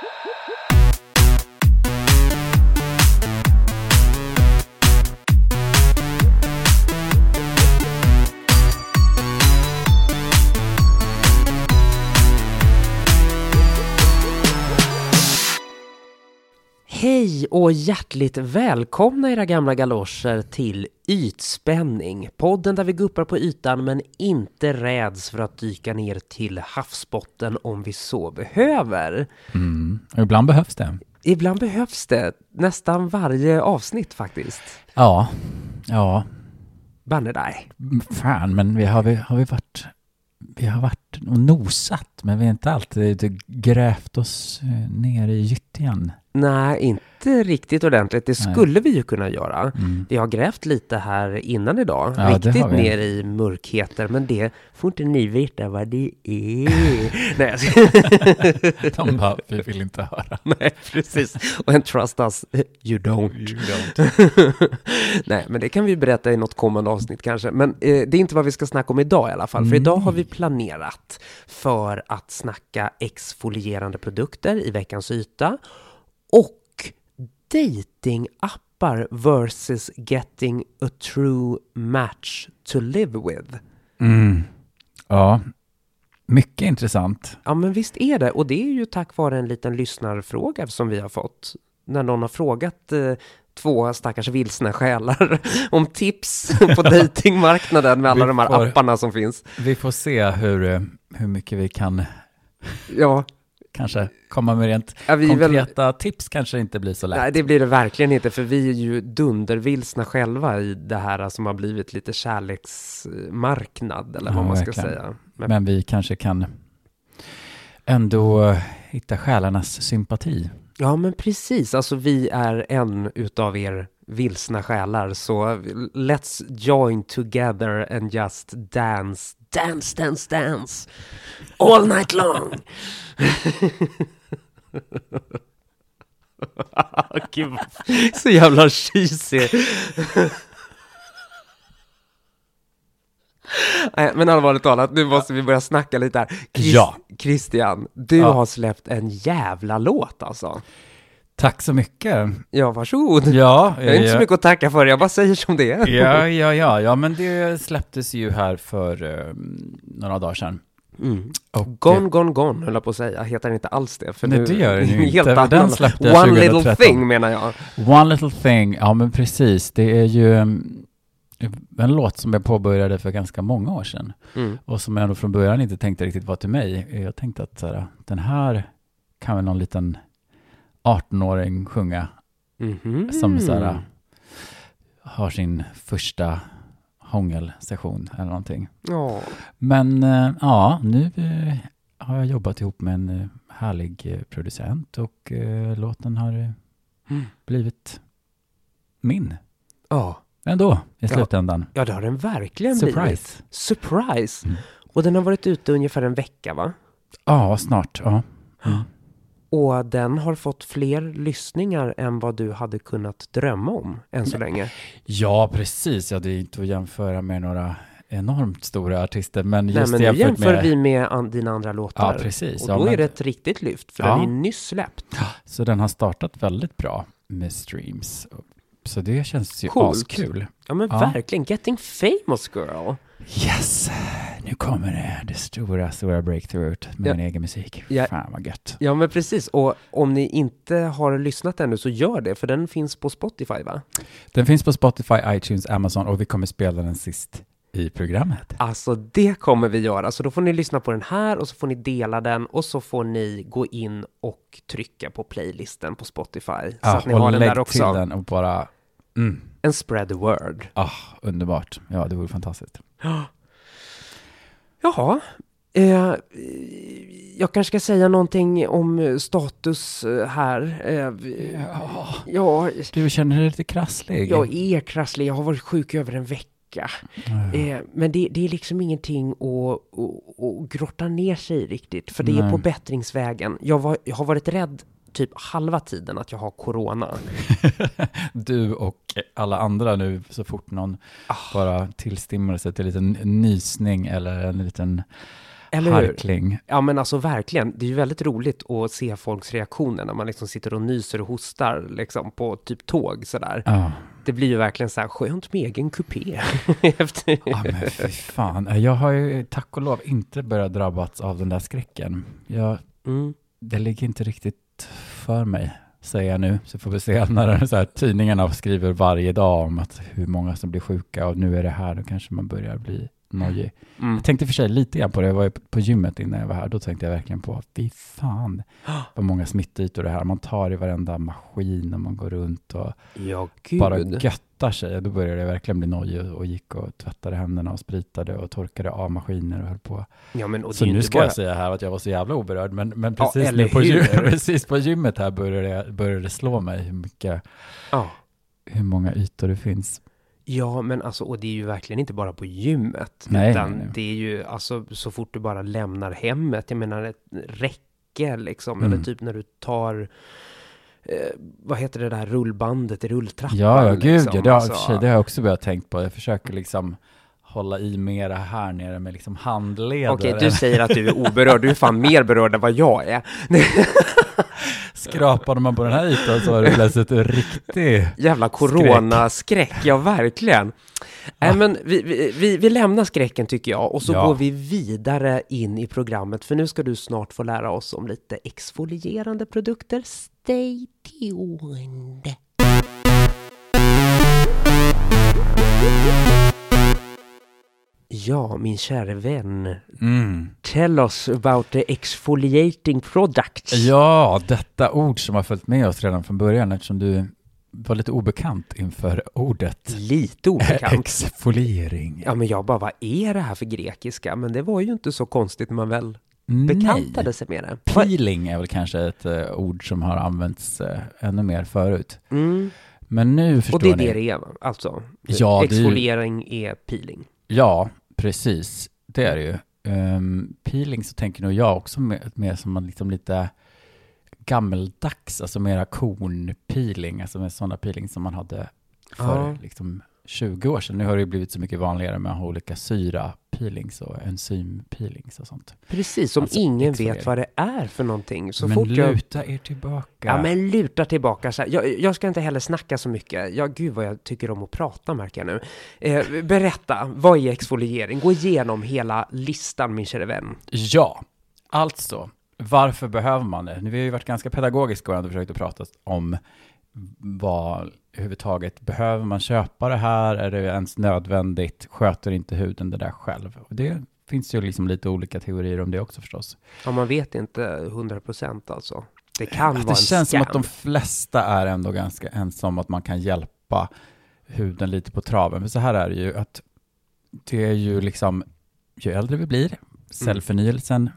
whoop, whoop, whoop. Hej och hjärtligt välkomna era gamla galoscher till Ytspänning. Podden där vi guppar på ytan men inte räds för att dyka ner till havsbotten om vi så behöver. Mm. Ibland behövs det. Ibland behövs det, nästan varje avsnitt faktiskt. Ja, ja, Banne dig. fan, men vi har, vi, har vi varit vi har varit och nosat, men vi har inte alltid grävt oss eh, ner i gyttjan. Nej, inte riktigt ordentligt. Det Nej. skulle vi ju kunna göra. Mm. Vi har grävt lite här innan idag, Ja, riktigt ner i mörkheter, men det får inte ni veta vad det är. Nej, ska- De bara, vi vill inte höra. Nej, precis. Och en trust us, you don't. Nej, men det kan vi berätta i något kommande avsnitt kanske. Men eh, det är inte vad vi ska snacka om idag i alla fall. För Mm. idag har vi planerat för att snacka exfolierande produkter i veckans yta och datingappar versus getting a true match to live with. Mm. Ja, mycket intressant. Ja, men visst är det. Och det är ju tack vare en liten lyssnarfråga som vi har fått. När någon har frågat eh, två stackars vilsna själar om tips på datingmarknaden med alla Vi de här får- apparna som finns. Vi får se hur, eh, hur mycket vi kan Ja, kanske komma med rent ja är väl... konkreta tips kanske inte blir så lätt. Nej, det blir det verkligen inte, för vi är ju dundervilsna själva i det här som har blivit lite kärleksmarknad, eller vad Ja, man ska verkligen. säga. Men, Men vi kanske kan ändå hitta själarnas sympati. ja, men precis. Alltså, vi är en utav er vilsna själar, så let's join together and just dance, dance, dance, dance all night long. Gud, så jävla cheesy. Nej, men allvarligt talat, nu måste vi börja snacka lite här. Chris- Ja. Christian, du Ja. har släppt en jävla låt alltså. Tack så mycket. Ja, varsågod. Ja, Jag har inte så mycket att tacka för, jag bara säger som det är. Ja, ja, ja, ja, men det släpptes ju här för eh, några dagar sedan. Mm. Och, Gone, gone, gone, höll jag på att säga. Heter den inte alls det? För Nej, nu, det gör den ju Helt inte, den annan. släppte jag One little 2013. thing menar jag. One Little Thing, ja men precis, det är ju mm, en låt som jag påbörjade för ganska många år sedan. Mm. Och som jag ändå från början inte tänkte riktigt var till mig. Jag tänkte att så här, den här kan väl någon liten 18-åring sjunga Mhm. som så här, har sin första hångelsession eller någonting. Ja. Men eh, ja, nu eh, har jag jobbat ihop med en eh, härlig producent och låten har Mm. blivit min Ja. ändå i Ja. slutändan. ja, det har den verkligen blivit. Surprise! Surprise! Mm. Och den har varit ute ungefär en vecka, va? Ja, snart. Ja. Mm. Och den har fått fler lyssningar än vad du hade kunnat drömma om än så länge. ja, precis. Ja, det är inte att jämföra med några enormt stora artister, men Nej, just men nu jämför med... vi med an, dina andra låtar. Ja, precis. Och Ja, då men- är det ett riktigt lyft, för Ja. den är nyss släppt. Så den har startat väldigt bra med streams. Så det känns ju Coolt. askul. Ja, men Ja. verkligen. Getting famous girl. Yes! Nu kommer det, det stora, stora breakthroughet med Ja. min egen musik. Ja. Fan vad gött. Ja, men precis. Och om ni inte har lyssnat ännu så gör det, för den finns på Spotify, va? Den finns på Spotify, iTunes, Amazon och vi kommer spela den sist i programmet. Alltså det kommer vi göra, så då får ni lyssna på den här och så får ni dela den och så får ni gå in och trycka på playlisten på Spotify. Så Ja, att ni har den där till också. den och bara... Mm. En spread the word. Ah, underbart. Ja, det vore fantastiskt. Jaha. Eh, jag kanske ska säga någonting om status eh, här. Eh, Ja. ja, Du känner dig lite krasslig? jag är krasslig. Jag har varit sjuk över en vecka. Ja. Eh, men det, det är liksom ingenting att, att, att grotta ner sig i riktigt, för det är Nej. på bättringsvägen. Jag, var, jag har varit rädd typ halva tiden att jag har corona. Du och alla andra nu, så fort någon Ah. bara tillstimmar sig till en liten nysning eller en liten Eller hur? harkling. Ja men alltså verkligen, det är ju väldigt roligt att se folks reaktioner när man liksom sitter och nyser och hostar liksom på typ tåg sådär. Ja. Det blir ju verkligen så här skönt med egen kupé. Efter... Ja, men fy fan. Jag har ju tack och lov inte börjat drabbats av den där skräcken. Jag, Mm. det ligger inte riktigt för mig, säger jag nu. Så får vi se när så här, tidningarna skriver varje dag om att hur många som blir sjuka och nu är det här, då kanske man börjar bli nojig. Mm. Jag tänkte för sig lite grann på det, jag var ju på gymmet innan jag var här, då tänkte jag verkligen på, fy fan, vad många smittytor det här, man tar i varenda maskin och man går runt och Ja, bara göttar sig. Då började jag verkligen bli nojig och gick och tvättade händerna och spritade och torkade av maskiner och höll på. Ja, men och Så nu ska bara... jag säga här att jag var så jävla oberörd, men, men Ja, precis, nu på, gym, precis på gymmet här började, jag- började det slå mig hur mycket, Ja. hur många ytor det finns. Ja, men alltså, och det är ju verkligen inte bara på gymmet. Nej, utan nej, nej. det är ju alltså så fort du bara lämnar hemmet. Jag menar ett räcke liksom. Mm. Eller typ när du tar, eh, vad heter det där rullbandet i rulltrappan. Ja, ja, gud liksom. ja, det har, Alltså, sig, det har jag också börjat tänka på. Jag försöker liksom hålla i mera här nere med liksom handleder. Okej, du säger att du är oberörd. Du är fan mer berörd än vad jag är. Skrapade man på den här ytan så var det plötsligt en riktig... Jävla coronaskräck, ja verkligen. Nej, men vi, vi, vi, vi lämnar skräcken tycker jag och så Ja. går vi vidare in i programmet för nu ska du snart få lära oss om lite exfolierande produkter. Stay tuned! Ja, min kära vän. Mm. Tell us about the exfoliating products. Ja, detta ord som har följt med oss redan från början eftersom du var lite obekant inför ordet Lite obekant. exfoliering. Ja, men jag bara, vad är det här för grekiska? Men det var ju inte så konstigt när man väl bekantade Nej. sig med det. Peeling är väl kanske ett eh, ord som har använts eh, ännu mer förut. Mm. Men nu förstår Och det är ni. det det är, alltså? Ja, det är Exfoliering är peeling. Ja, precis. Det är det ju. Um, peeling så tänker nog jag också mer, mer som en liksom lite gammeldags, alltså mera kornpeeling, alltså med sådana peeling som man hade för Ja. liksom 20 år sedan. Nu har det ju blivit så mycket vanligare med att ha olika syra-peelings och enzym-peelings och sånt. Precis, som Alltså, ingen vet vad det är för någonting. Så men fort jag... luta er tillbaka. Ja, men luta tillbaka så. Jag, jag ska inte heller snacka så mycket. Ja, gud vad jag tycker om att prata märker jag nu. Eh, berätta, vad är exfoliering? Gå igenom hela listan min kära vän. Ja, alltså, varför behöver man det? Nu, vi har ju varit ganska pedagogiska och ändå försökt att prata om vad överhuvudtaget, behöver man köpa det här? Är det ens nödvändigt? Sköter inte huden det där själv? Och det finns ju liksom lite olika teorier om det också förstås. Ja, man vet inte 100% alltså. Det kan Att vara det känns som scam. att de flesta är ändå ganska ensamma att man kan hjälpa huden lite på traven. För så här är det ju att det är ju liksom, ju äldre vi blir, cellförnyelsen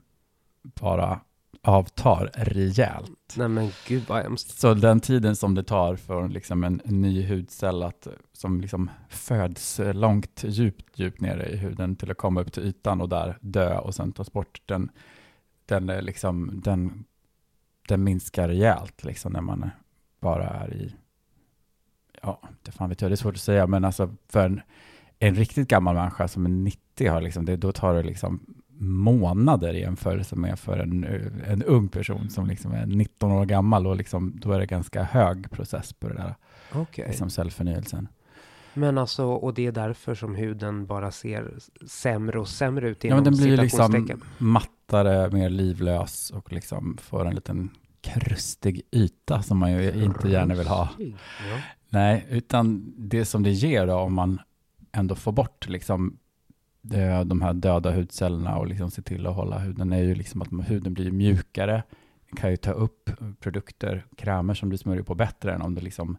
bara avtar rejält. Nej men gud vad hemskt. Så den tiden som det tar för liksom en, ny hudcell att, som liksom föds långt, djupt, djupt nere i huden till att komma upp till ytan och där dö och sen tas bort, den, den, liksom, den, den minskar rejält liksom när man bara är i, ja, det fan vet jag, det är svårt att säga, men alltså för en, en riktigt gammal människa som är 90 har liksom, det, då tar det liksom månader i jämförelse med för en, en ung person som liksom är 19 år gammal och liksom, då är det ganska hög process på det där, Okej. liksom cellförnyelsen. Men alltså, och det är därför som huden bara ser sämre och sämre ut Ja, inom men den blir liksom mattare, mer livlös och liksom får en liten krustig yta som man ju inte gärna vill ha. Ja. Nej, utan det som det ger då om man ändå får bort liksom de här döda hudcellerna och liksom se till att hålla huden är ju liksom att huden blir mjukare. Kan ju ta upp produkter, krämer som du smörjer på bättre än om det liksom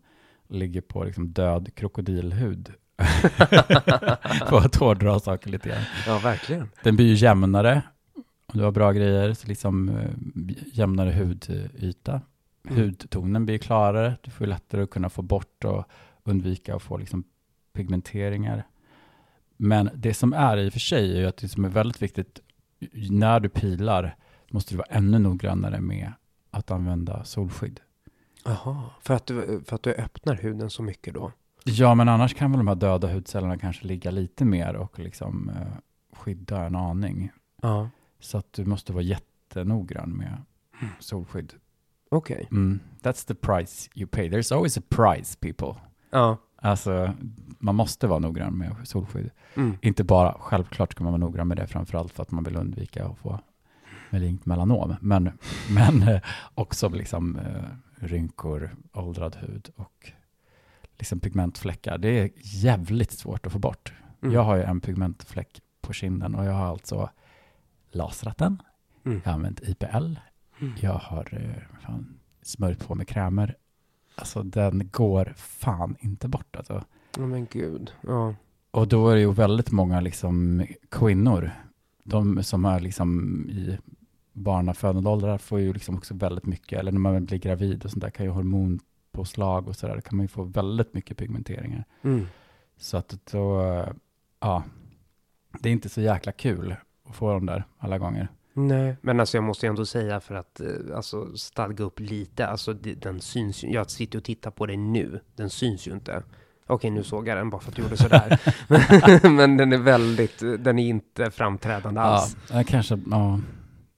ligger på liksom död krokodilhud. För att hårdra saker lite grann. ja, verkligen. Den blir ju jämnare. Om du har bra grejer, så liksom eh, jämnare hudyta. Mm. Hudtonen blir klarare. Du får lättare att kunna få bort och undvika att få liksom pigmenteringar. Men det som är i och för sig är ju att det som är väldigt viktigt när du pilar måste du vara ännu noggrannare med att använda solskydd. Jaha, för att, du, för att du öppnar huden så mycket då? Ja, men annars kan väl de här döda hudcellerna kanske ligga lite mer och liksom eh, skydda en aning. Ja. Så att du måste vara jättenoggrann med solskydd. Okej. Mm. That's the price you pay. There's always a price people. Ja. Alltså, man måste vara noggrann med solskydd. Mm. Inte bara, självklart ska man vara noggrann med det, framförallt för att man vill undvika att få malignt melanom, men, men eh, också liksom eh, rynkor, åldrad hud och liksom pigmentfläckar. Det är jävligt svårt att få bort. Mm. Jag har ju en pigmentfläck på kinden och jag har alltså lasrat den. Mm. Jag har använt IPL. Mm. Jag har eh, fan, smörjt på med krämer. Alltså den går fan inte bort alltså. Ja, men gud. Ja. Och då är det ju väldigt många liksom kvinnor, de som är liksom i barnafödande åldrar får ju liksom också väldigt mycket, eller när man blir gravid och sånt där kan ju hormonpåslag och sådär, kan man ju få väldigt mycket pigmenteringar. Mm. Så att då, ja, det är inte så jäkla kul att få dem där alla gånger. Nej, men alltså jag måste ändå säga för att eh, alltså stadga upp lite, alltså den syns ju, jag sitter och tittar på dig nu, den syns ju inte. Okej, nu såg jag den bara för att du gjorde sådär. men den är väldigt, den är inte framträdande alls. Ja, kanske, ja,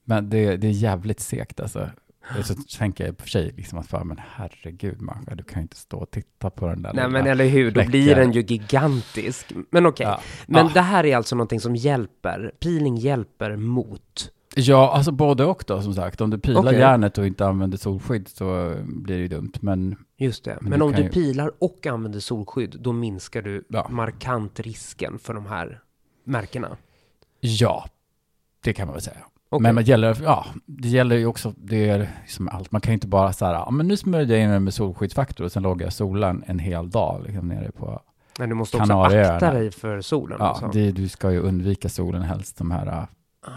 men det, det är jävligt segt alltså. Och så tänker jag i och för sig liksom att, fan, men herregud Magda, du kan ju inte stå och titta på den där Nej men eller hur, då blir den ju gigantisk. Men okej, Ja. men Ja. det här är alltså någonting som hjälper, peeling hjälper mot. Ja, alltså både och då som sagt. Om du pilar Okej. järnet och inte använder solskydd så blir det ju dumt. Men Just det, Men men du om du ju- pilar och använder solskydd, då minskar du Ja. markant risken för de här märkena. ja, det kan man väl säga. Okej. Men det gäller, ja, det gäller ju också, det är som allt, man kan ju inte bara så här, ja men nu smörjde jag in den med solskyddsfaktor och sen låg jag solen en hel dag liksom nere på, Men du måste också Kanarieöarna. akta dig för solen. ja, alltså. det, du ska ju undvika solen helst de här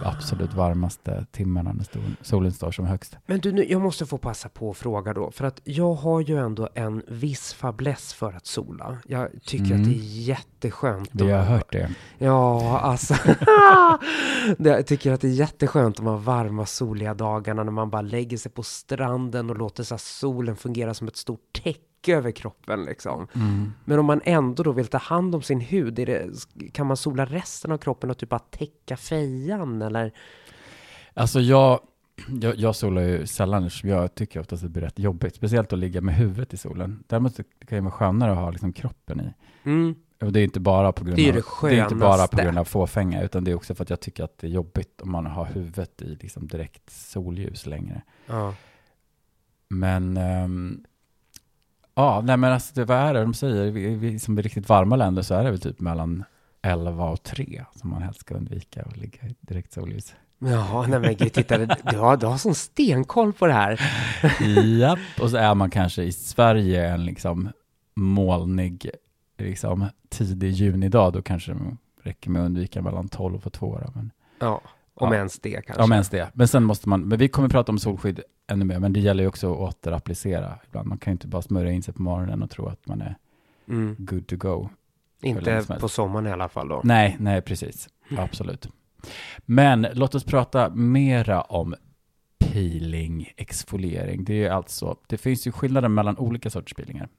absolut varmaste timmarna när solen, står som högst. Men du, nu, jag måste få passa på att fråga då, för att jag har ju ändå en viss fäbless för att sola. Jag tycker Mm. att det är jätteskönt. Vi har hört det. Ja, alltså. jag tycker att det är jätteskönt de här varma soliga dagarna när man bara lägger sig på stranden och låter så solen fungera som ett stort täcke över kroppen liksom. Mm. Men om man ändå då vill ta hand om sin hud, det, kan man sola resten av kroppen och typ bara täcka fejan eller? Alltså jag, jag, jag solar ju sällan eftersom jag tycker oftast att det blir rätt jobbigt. Speciellt att ligga med huvudet i solen. Däremot kan det vara skönare att ha liksom kroppen i. Mm. Och det är inte bara på grund Det är av, det det är inte bara på grund av fåfänga, utan det är också för att jag tycker att det är jobbigt om man har huvudet i liksom direkt solljus längre. Ja. Men, ehm, ja, nej men alltså det, vad är det de säger? Vi, vi, som i riktigt varma länder så är det väl typ mellan 11 och 3 som man helst ska undvika att ligga i direkt solljus. Ja, nej men gud, titta, du har, du har sån stenkoll på det här. Japp, och så är man kanske i Sverige en liksom molnig, liksom tidig junidag, då kanske det räcker med att undvika mellan 12 och 2. Då, men, Ja, om Ja. ens det kanske. om ens det. Men sen måste man, men vi kommer prata om solskydd ännu mer, men det gäller ju också att återapplicera ibland. Man kan ju inte bara smörja in sig på morgonen och tro att man är Mm. good to go. Inte på sommaren i alla fall då. Nej, nej precis. Absolut. Men låt oss prata mera om peeling, exfoliering. Det är alltså, det finns ju skillnader mellan olika sorters peelingar.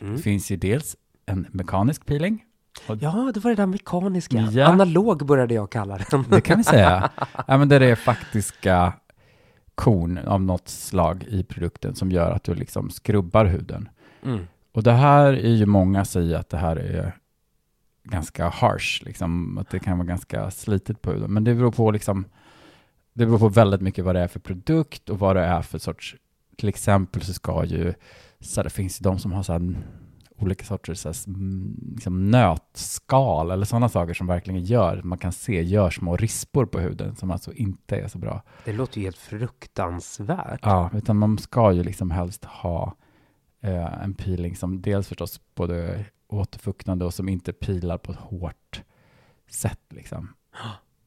Mm. Det finns ju dels en mekanisk peeling. Ja, det var det där mekaniska. Ja. Analog började jag kalla den. Det kan vi säga. ja, men det är faktiska korn av något slag i produkten som gör att du liksom skrubbar huden. Mm. Och det här är ju många säger att det här är ganska harsh, liksom, att det kan vara ganska slitigt på huden. Men det beror på liksom, det beror på väldigt mycket vad det är för produkt och vad det är för sorts, till exempel så ska ju, så här, det finns ju de som har så här, olika sorters här, liksom nötskal eller sådana saker som verkligen gör, man kan se, gör små rispor på huden som alltså inte är så bra. Det låter ju helt fruktansvärt. Ja, utan man ska ju liksom helst ha eh, en peeling som dels förstås både återfuktande och som inte pilar på ett hårt sätt. Liksom.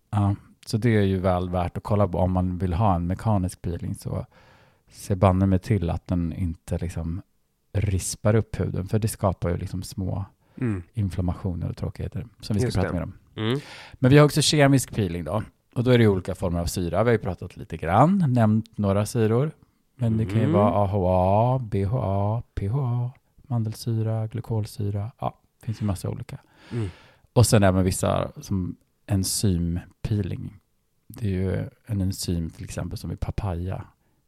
Ja, så det är ju väl värt att kolla på om man vill ha en mekanisk peeling så se banne mig till att den inte liksom rispar upp huden för det skapar ju liksom små Mm. inflammationer och tråkigheter som vi ska Just prata det. mer om. Mm. Men vi har också kemisk peeling då. Och då är det olika former av syra. Vi har ju pratat lite grann, nämnt några syror. Men det kan ju Mm. vara AHA, BHA, PHA, mandelsyra, glykolsyra. Ja, det finns ju massa olika. Mm. Och sen även vissa som enzympeeling. det är ju en enzym till exempel som i papaya.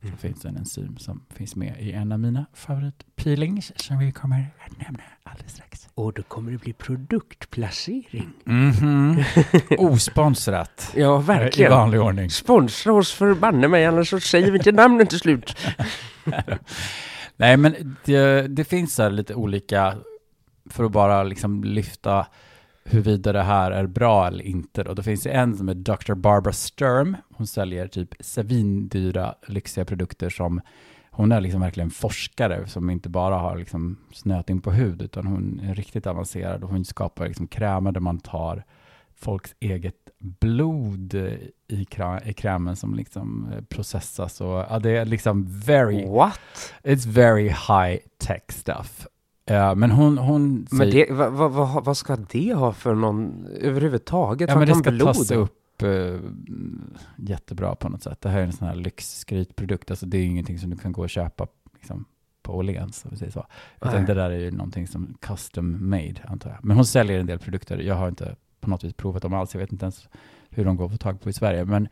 Mm. finns en enzym som finns med i en av mina favoritpeelings som vi kommer att nämna alldeles strax. Och då kommer det bli produktplacering. Mhm. Osponsrat. Ja, I verkligen. vanlig ordning. Sponsra oss för banne mig, annars så säger vi inte namnen till slut. Nej, men det, det finns så lite olika, för att bara liksom lyfta huruvida det här är bra eller inte. Då. Det finns en som är Dr. Barbara Sturm. Hon säljer typ svindyra, lyxiga produkter som hon är liksom verkligen forskare som inte bara har liksom snöat in på hud, utan hon är riktigt avancerad och hon skapar liksom krämer där man tar folks eget blod i, krä, i krämen som liksom eh, processas och ja, det är liksom very What? It's very high tech stuff. Men hon, hon Men säger, det, vad, vad, vad, ska det ha för någon överhuvudtaget? ja, men det ska blod tas upp eh, jättebra på något sätt. Det här är en sån här lyxskrytprodukt, alltså det är ingenting som du kan gå och köpa liksom, på Åhléns, om vi säger så. Utan Nej. det där är ju någonting som custom made, antar jag. Men hon säljer en del produkter, jag har inte på något vis provat dem alls, jag vet inte ens hur de går att få tag på i Sverige. Men,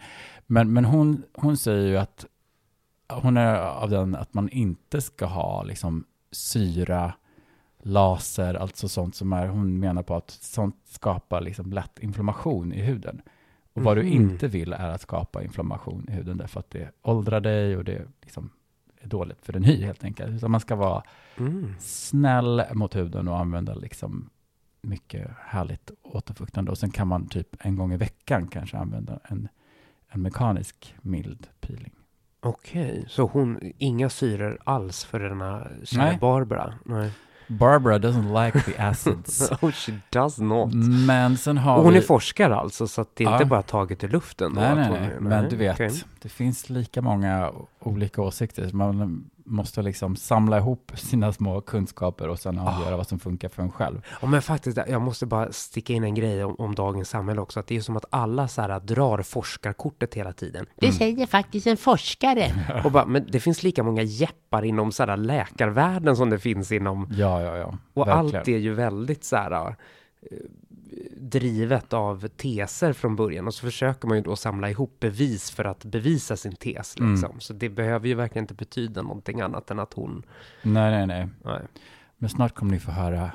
men, men hon, hon säger ju att hon är av den att man inte ska ha liksom syra, laser, alltså sånt som är, hon menar på att sånt skapar liksom lätt inflammation i huden. Och vad du Mhm. inte vill är att skapa inflammation i huden därför att det åldrar dig och det liksom är dåligt för din hy helt enkelt. Utan man ska vara Mm. snäll mot huden och använda liksom mycket härligt återfuktande. Och sen kan man typ en gång i veckan kanske använda en, en mekanisk mild peeling. Okej, så hon, inga syror alls för denna kära. Barbara? Nej. Barbara doesn't like the acids. oh, she does not. Men sen har Och hon vi... är forskare alltså, så att det är Ja. inte bara taget ur luften? Nej, att nej, hon nej. Men du vet, okej. det finns lika många olika åsikter. Man måste liksom samla ihop sina små kunskaper och sen avgöra vad som funkar för en själv. Ja, men faktiskt, jag måste bara sticka in en grej om, om dagens samhälle också. Att det är som att alla så här drar forskarkortet hela tiden. Det Mm. säger faktiskt en forskare. Och bara, men det finns lika många jeppar inom så här läkarvärlden som det finns inom... Ja, ja, ja. Och Verkligen. allt är ju väldigt så här... eh, drivet av teser från början och så försöker man ju då samla ihop bevis för att bevisa sin tes Mm. liksom. Så det behöver ju verkligen inte betyda någonting annat än att hon... Nej, nej, nej. Nej. Men snart kommer ni få höra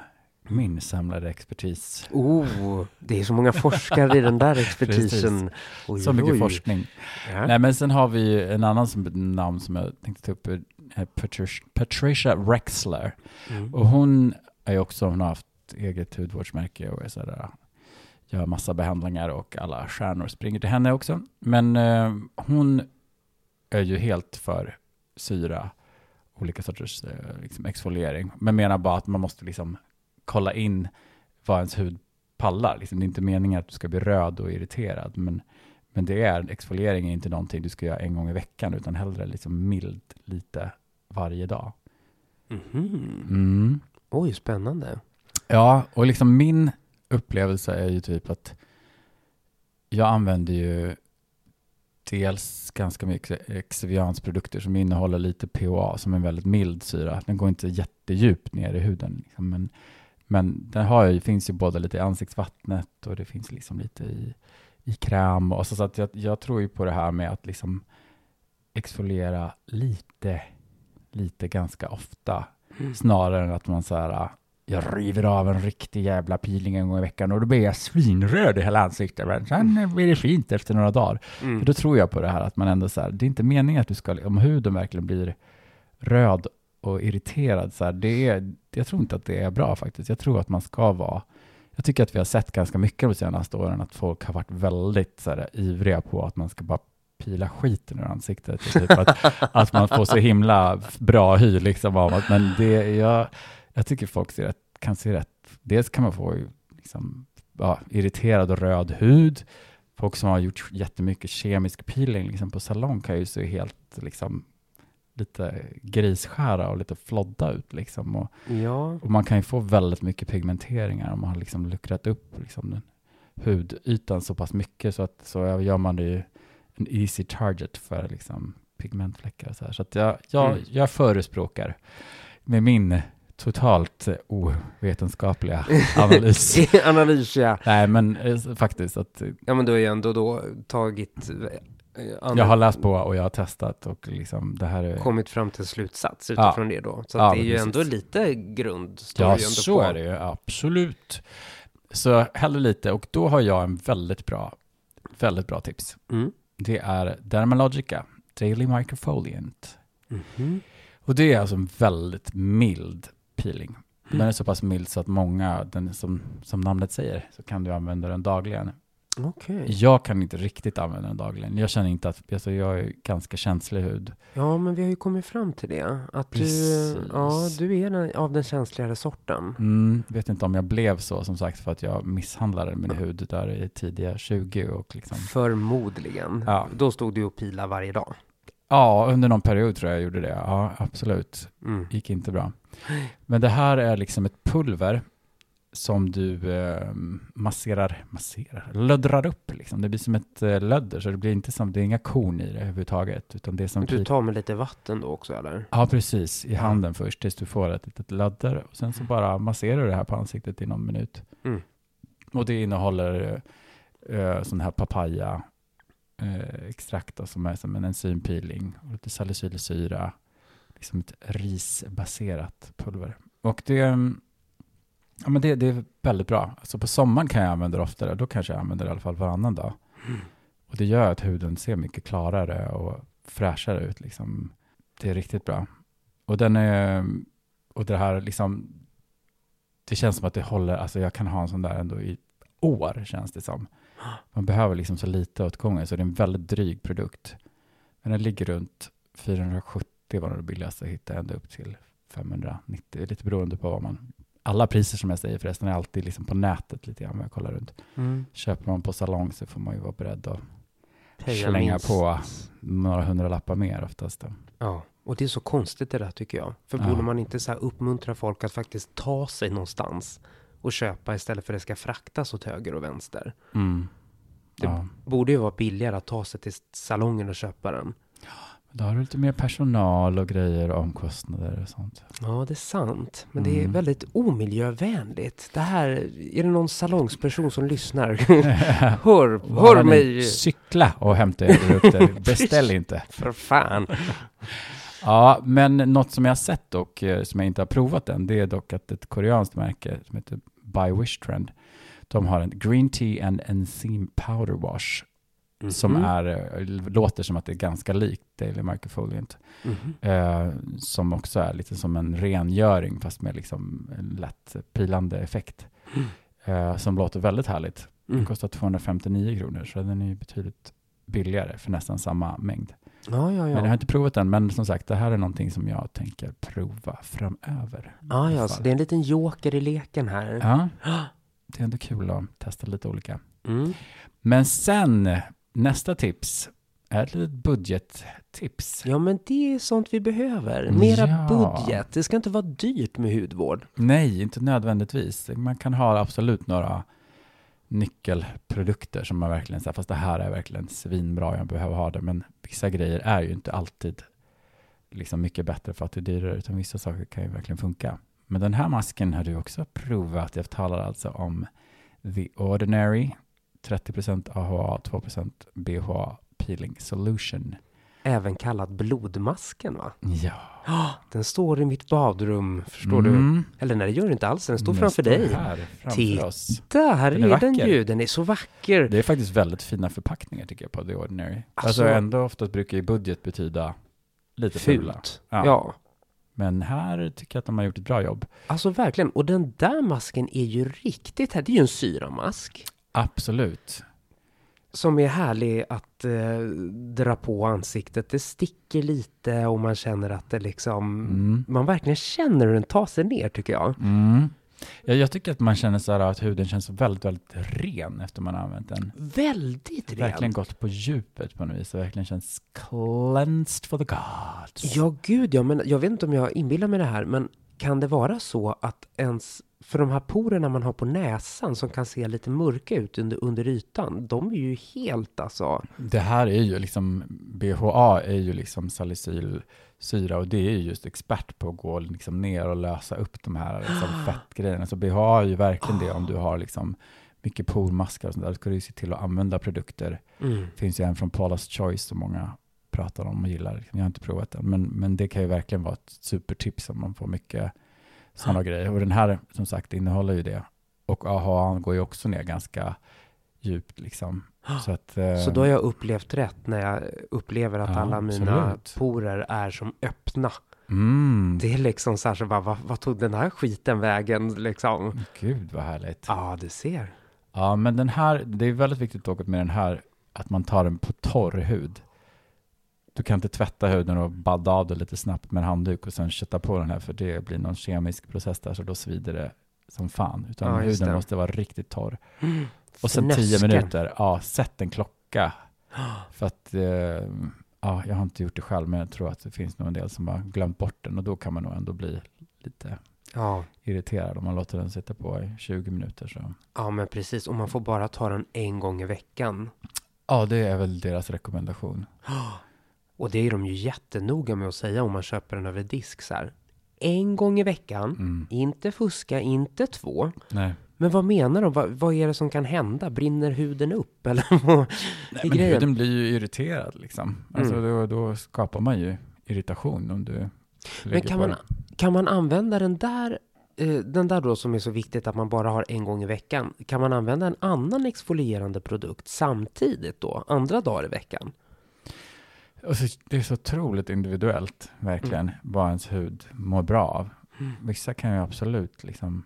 min samlade expertis. Oh, det är så många forskare i den där expertisen. Oj, Så mycket oj. forskning. Ja. Nej, men sen har vi en annan som, namn som jag tänkte ta upp, är Patricia, Patricia Rexler. Mm. Och hon är ju också, hon har haft eget hudvårdsmärke och är så där, gör massa behandlingar och alla stjärnor springer till henne också. Men eh, hon är ju helt för syra, olika sorters eh, liksom exfoliering, men menar bara att man måste liksom kolla in vad ens hud pallar. Liksom, det är inte meningen att du ska bli röd och irriterad, men, men det är, exfoliering är inte någonting du ska göra en gång i veckan, utan hellre liksom mild lite varje dag. Mhm. Mm. Oj, spännande. Ja, och liksom min upplevelse är ju typ att jag använder ju dels ganska mycket Exvians-produkter som innehåller lite PHA som är en väldigt mild syra. Den går inte jättedjupt ner i huden. Liksom, men, men den har ju, finns ju både lite i ansiktsvattnet och det finns liksom lite i, i kräm. Och så, så att jag, jag tror ju på det här med att liksom exfoliera lite, lite ganska ofta. Mm. Snarare än att man så här, jag river av en riktig jävla peeling en gång i veckan och då blir jag svinröd i hela ansiktet. Men sen blir det fint efter några dagar. Mm. För då tror jag på det här att man ändå så här, det är inte meningen att du ska, om huden verkligen blir röd och irriterad så här, det är, jag tror inte att det är bra faktiskt. Jag tror att man ska vara, jag tycker att vi har sett ganska mycket de senaste åren att folk har varit väldigt så här, ivriga på att man ska bara pila skiten ur ansiktet. Typ att, att man får så himla bra hy liksom av att, men det, jag, jag tycker folk ser rätt, kan se rätt, dels kan man få liksom, ja, irriterad och röd hud, folk som har gjort jättemycket kemisk peeling liksom på salong kan ju se helt liksom lite grisskära och lite flodda ut liksom. Och, Ja, och man kan ju få väldigt mycket pigmenteringar om man har liksom luckrat upp liksom den hudytan så pass mycket så att så gör man det ju en easy target för liksom pigmentfläckar så här. Så jag, jag, Mm. jag förespråkar med min totalt eh, ovetenskapliga analys. Analys, ja. Nej, men eh, faktiskt att eh, Ja, men du har ju ändå då tagit... jag har läst på och jag har testat och liksom det här är... kommit fram till slutsats Ja. utifrån det då. Så Ja, det är ju precis. ändå lite grund. Ja, så på. är det ju, absolut. Så hellre lite, och då har jag en väldigt bra, väldigt bra tips. Mm. Det är Dermalogica Daily Microfoliant. Mhm. Och det är alltså en väldigt mild peeling. Den Mm. är så pass mild så att många, den som, som namnet säger, så kan du använda den dagligen. Okej. Jag kan inte riktigt använda den dagligen. Jag känner inte att, alltså jag är ganska känslig hud. Ja, men vi har ju kommit fram till det. Att du, ja, du är den, av den känsligare sorten. Mm, vet inte om jag blev så som sagt för att jag misshandlade min hud där i tidiga 20 och liksom Förmodligen. Ja. Då stod du och pila varje dag. Ja, under någon period tror jag jag gjorde det. Ja, absolut. Mm. Gick inte bra. Men det här är liksom ett pulver som du eh, masserar, masserar, löddrar upp liksom. Det blir som ett eh, lödder, så det blir inte som, det är inga korn i det överhuvudtaget, utan det är som Du typ, tar med lite vatten då också eller? Ja, precis. I handen först, tills du får ett litet lödder. Och sen så bara masserar du det här på ansiktet i någon minut. Mm. Och det innehåller eh, sån här papaya eh, extrakt då, som är som en enzympeeling och lite salicylsyra. Liksom ett risbaserat pulver. Och det, mm, ja, men det, det är väldigt bra. Alltså på sommaren kan jag använda det oftare. Då kanske jag använder det i alla fall varannan dag. Mm. Och det gör att huden ser mycket klarare och fräschare ut. Liksom. Det är riktigt bra. Och den är, och det här liksom, det känns som att det håller, alltså jag kan ha en sån där ändå i år känns det som. Man behöver liksom så lite åt gången, så det är en väldigt dryg produkt. Men den ligger runt 470 var det billigaste jag hittade, ända upp till 590, lite beroende på vad man... Alla priser som jag säger förresten är alltid liksom på nätet lite grann, om jag kollar runt. Mm. Köper man på salong så får man ju vara beredd att Peja slänga minst. på några hundra lappar mer oftast. Då. Ja, och det är så konstigt det där tycker jag. För Ja. borde man inte så här uppmuntra folk att faktiskt ta sig någonstans och köpa istället för att det ska fraktas åt höger och vänster? Mm. Det- Ja. Borde ju vara billigare att ta sig till salongen och köpa den. Då har du lite mer personal och grejer och omkostnader och sånt. Ja, det är sant. Men det är Mm. väldigt omiljövänligt. Det här, är det någon salongsperson som lyssnar? hör, hör mig Cykla och hämta er produkter. Beställ inte. för fan. Ja, men något som jag har sett och eh, som jag inte har provat än, det är dock att ett koreanskt märke som heter By Wish Trend, de har en Green Tea and Enzyme Powder Wash som Mhm. är, eh, låter som att det är ganska likt Daily Microfoliant. Mhm. Eh, som också är lite som en rengöring fast med liksom en lätt pilande effekt. Eh, som låter väldigt härligt. Den Mm. kostar 259 kronor så den är betydligt billigare för nästan samma mängd. Ja, ja, Men jag har ja. inte provat den, men som sagt det här är någonting som jag tänker prova framöver. Ja, ja, så det är en liten joker i leken här. Ja, det är ändå kul att testa lite olika. Mm. Men sen, nästa tips är ett litet budgettips. Ja, men det är sånt vi behöver. Mera Ja. budget. Det ska inte vara dyrt med hudvård. Nej, inte nödvändigtvis. Man kan ha absolut några nyckelprodukter som man verkligen säger, fast det här är verkligen svinbra, jag behöver ha det. Men vissa grejer är ju inte alltid liksom mycket bättre för att det är dyrare, utan vissa saker kan ju verkligen funka. Men den här masken har du också provat. Jag talar alltså om The Ordinary, 30% AHA, 2% BHA Peeling Solution. Även kallad blodmasken, va? Ja. Den står i mitt badrum, förstår du? Mm. Eller nej, det gör den inte alls. Den står Den framför står dig. Här framför Titta, oss. Här Den är, är den ju. Den är så vacker. Det är faktiskt väldigt fina förpackningar tycker jag på The Ordinary. Alltså, Alltså- ändå oftast brukar ju budget betyda lite fula. Fult. Ja. Ja. Men här tycker jag att de har gjort ett bra jobb. Alltså verkligen. Och den där masken är ju riktigt här. Det är ju en syramask. Absolut. Som är härlig att eh, dra på ansiktet. Det sticker lite och man känner att det liksom... Mm. Man verkligen känner hur den tar sig ner tycker jag. Mm. Ja, jag tycker att man känner så här att huden känns väldigt, väldigt ren efter man har använt den. Väldigt ren. Verkligen gått på djupet på något vis. Det verkligen känns cleansed for the gods. Ja, gud ja. Men jag vet inte om jag inbillar mig det här. Men kan det vara så att ens... För de här porerna man har på näsan som kan se lite mörka ut under, under ytan. De är ju helt alltså... Det här är ju liksom, BHA är ju liksom syra och det är ju just expert på att gå liksom ner och lösa upp de här liksom fettgrejerna. Så BH har ju verkligen det om du har liksom mycket pormaskar och sånt där. Ska du ju se till att använda produkter. Mm. Det finns ju en från Paula's Choice som många pratar om och gillar. Jag har inte provat den, men, men det kan ju verkligen vara ett supertips om man får mycket sådana grejer. Och den här, som sagt, innehåller ju det. Och AHA går ju också ner ganska djupt liksom. Så, att, eh, Så då har jag upplevt rätt när jag upplever att Ja, alla mina absolut. porer är som öppna. mm, Det är liksom så här så bara, vad, vad tog den här skiten vägen liksom? Gud vad härligt. Ja, du ser. Ja, men den här, det är väldigt viktigt dock med den här att man tar den på torr hud. Du kan inte tvätta huden och badda av det lite snabbt med en handduk och sen kötta på den här för det blir någon kemisk process där så då svider det som fan. Utan Ja, huden det. måste vara riktigt torr. Mm. Och sen tio Fnösken. minuter, ja, sätt en klocka. För att, eh, ja, jag har inte gjort det själv men jag tror att det finns nog en del som har glömt bort den och då kan man nog ändå bli lite Ja, irriterad om man låter den sitta på i 20 minuter. Så. ja, men precis. Och man får bara ta den en gång i veckan. Ja, det är väl deras rekommendation. Och det är de ju jättenoga med att säga om man köper den över disk så här. En gång i veckan, Mm. inte fuska, inte två. Nej. Men vad menar de? Vad, vad är det som kan hända? Brinner huden upp? Eller vad Nej, men grejen? huden blir ju irriterad liksom. Alltså Mm. då, då skapar man ju irritation om du Men kan man, det. kan man använda den där, eh, den där då som är så viktigt att man bara har en gång i veckan. Kan man använda en annan exfolierande produkt samtidigt då? Andra dagar i veckan? Alltså, det är så otroligt individuellt, verkligen, vad ens hud mår bra av. Mm. Vissa kan ju absolut liksom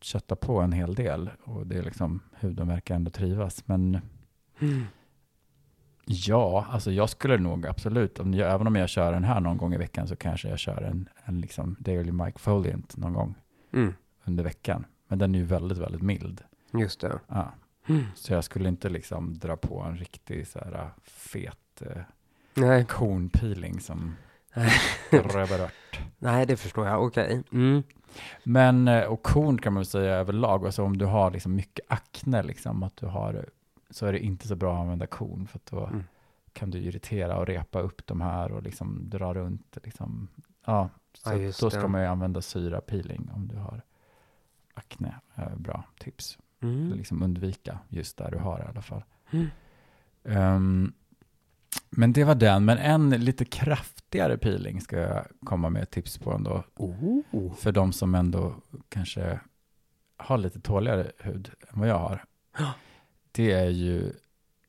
kötta på en hel del och det är liksom, huden verkar ändå trivas. Men Mm. ja, alltså jag skulle nog absolut, om jag, även om jag kör den här någon gång i veckan så kanske jag kör en, en liksom Daily Mike Foliant någon gång Mm. under veckan. Men den är ju väldigt, väldigt mild. Just det. Ja. Mm. Så jag skulle inte liksom dra på en riktig så här fet eh, Nej. kornpeeling som Nej. rövar ört. Nej, det förstår jag. Okej. Mm. Men, eh, och korn kan man väl säga överlag, alltså om du har liksom mycket akne, liksom, att du har, så är det inte så bra att använda korn, för att då Mm. kan du irritera och repa upp de här och liksom dra runt. Liksom. Ja, så Ja, då det. ska man ju använda syra peeling om du har akne. Eh, bra tips. Mm. Liksom undvika just där du har i alla fall. Mm. Ehm, men det var den, men en lite kraftigare peeling ska jag komma med ett tips på ändå. Oh. För de som ändå kanske har lite tåligare hud än vad jag har. Ja. Det är ju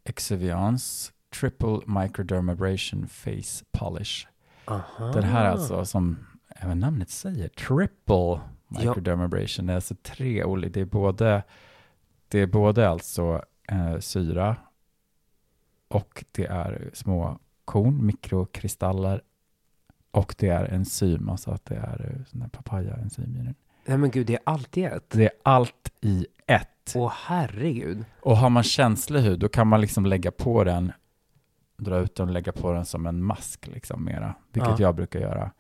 Exeviance Triple Microdermabrasion Face Polish. Aha. Den här alltså som även namnet säger, Triple Microdermabrasion. Det är alltså tre olika, det är både, det är både alltså eh, syra och det är små korn, mikrokristaller och det är enzym, alltså att det är eh, sån här papaya-enzym i den. Nej men gud, det är allt i ett. Det är allt i ett. Åh herregud. Och har man känslig hud, då kan man liksom lägga på den, dra ut den och lägga på den som en mask liksom mera. Vilket Ja. jag brukar göra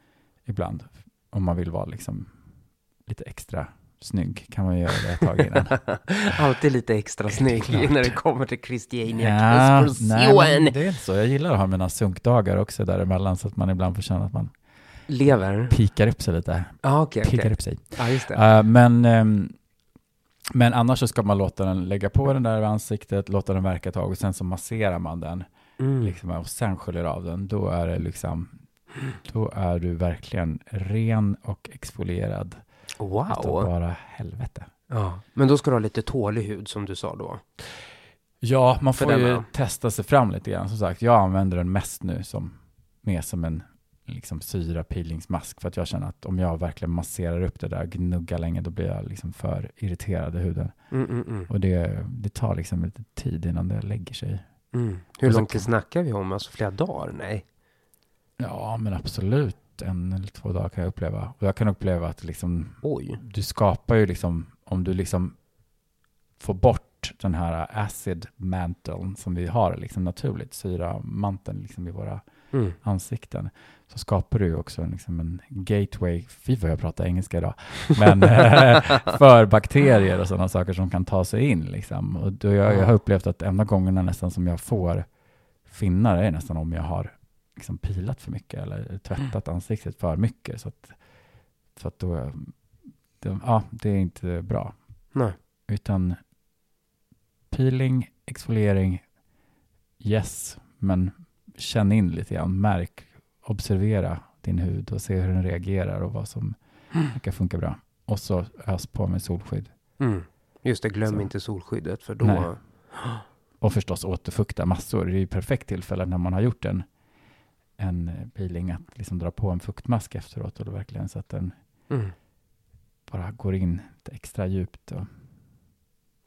ibland. Om man vill vara liksom lite extra snygg kan man göra det ett tag innan. Alltid lite extra snygg klart. när det kommer till Christiania Ja, nej, det är inte så. Jag gillar att ha mina sunkdagar också däremellan så att man ibland får känna att man Lever? pikar upp sig lite. Ja, okej, Piggar okej. upp sig. Ja, just det. Uh, men, ehm, men annars så ska man låta den lägga på den där i ansiktet, låta den verka ett tag och sen så masserar man den Mm. liksom, och sen sköljer av den. Då är det liksom, då är du verkligen ren och exfolierad. Wow. bara helvete. Ja. Men då ska du ha lite tålig hud som du sa då. Ja, man får ju testa sig fram lite grann. Som sagt, jag använder den mest nu som, mer som en liksom syra peelingsmask för att jag känner att om jag verkligen masserar upp det där gnuggar länge då blir jag liksom för irriterad i huden. Mm, mm, mm. Och det, det tar liksom lite tid innan det lägger sig. Mm. Hur Och så lång tid kan- snackar vi om? Alltså flera dagar? Nej. Ja, men absolut. En eller två dagar kan jag uppleva. Och jag kan uppleva att liksom, Oj. du skapar ju liksom, om du liksom får bort den här acid manteln som vi har liksom naturligt, syramanteln liksom i våra Mm. ansikten, så skapar du också en, liksom en gateway, fy vad jag pratar engelska idag, men eh, för bakterier och sådana saker som kan ta sig in. Liksom. Och då jag, jag har upplevt att enda gångerna nästan som jag får finnar är nästan om jag har liksom pilat för mycket eller tvättat ansiktet för mycket. Så att, så att då, det, ja, det är inte bra. Nej. Utan peeling, exfoliering, yes, men känn in lite grann, märk, observera din hud och se hur den reagerar och vad som kan funka bra. Och så ös på med solskydd. Mm. Just det, glöm Så. inte solskyddet för då... Nej. Och förstås återfukta massor. Det är ju perfekt tillfälle när man har gjort en, en peeling att liksom dra på en fuktmask efteråt och verkligen så att den Mm. bara går in extra djupt. Och...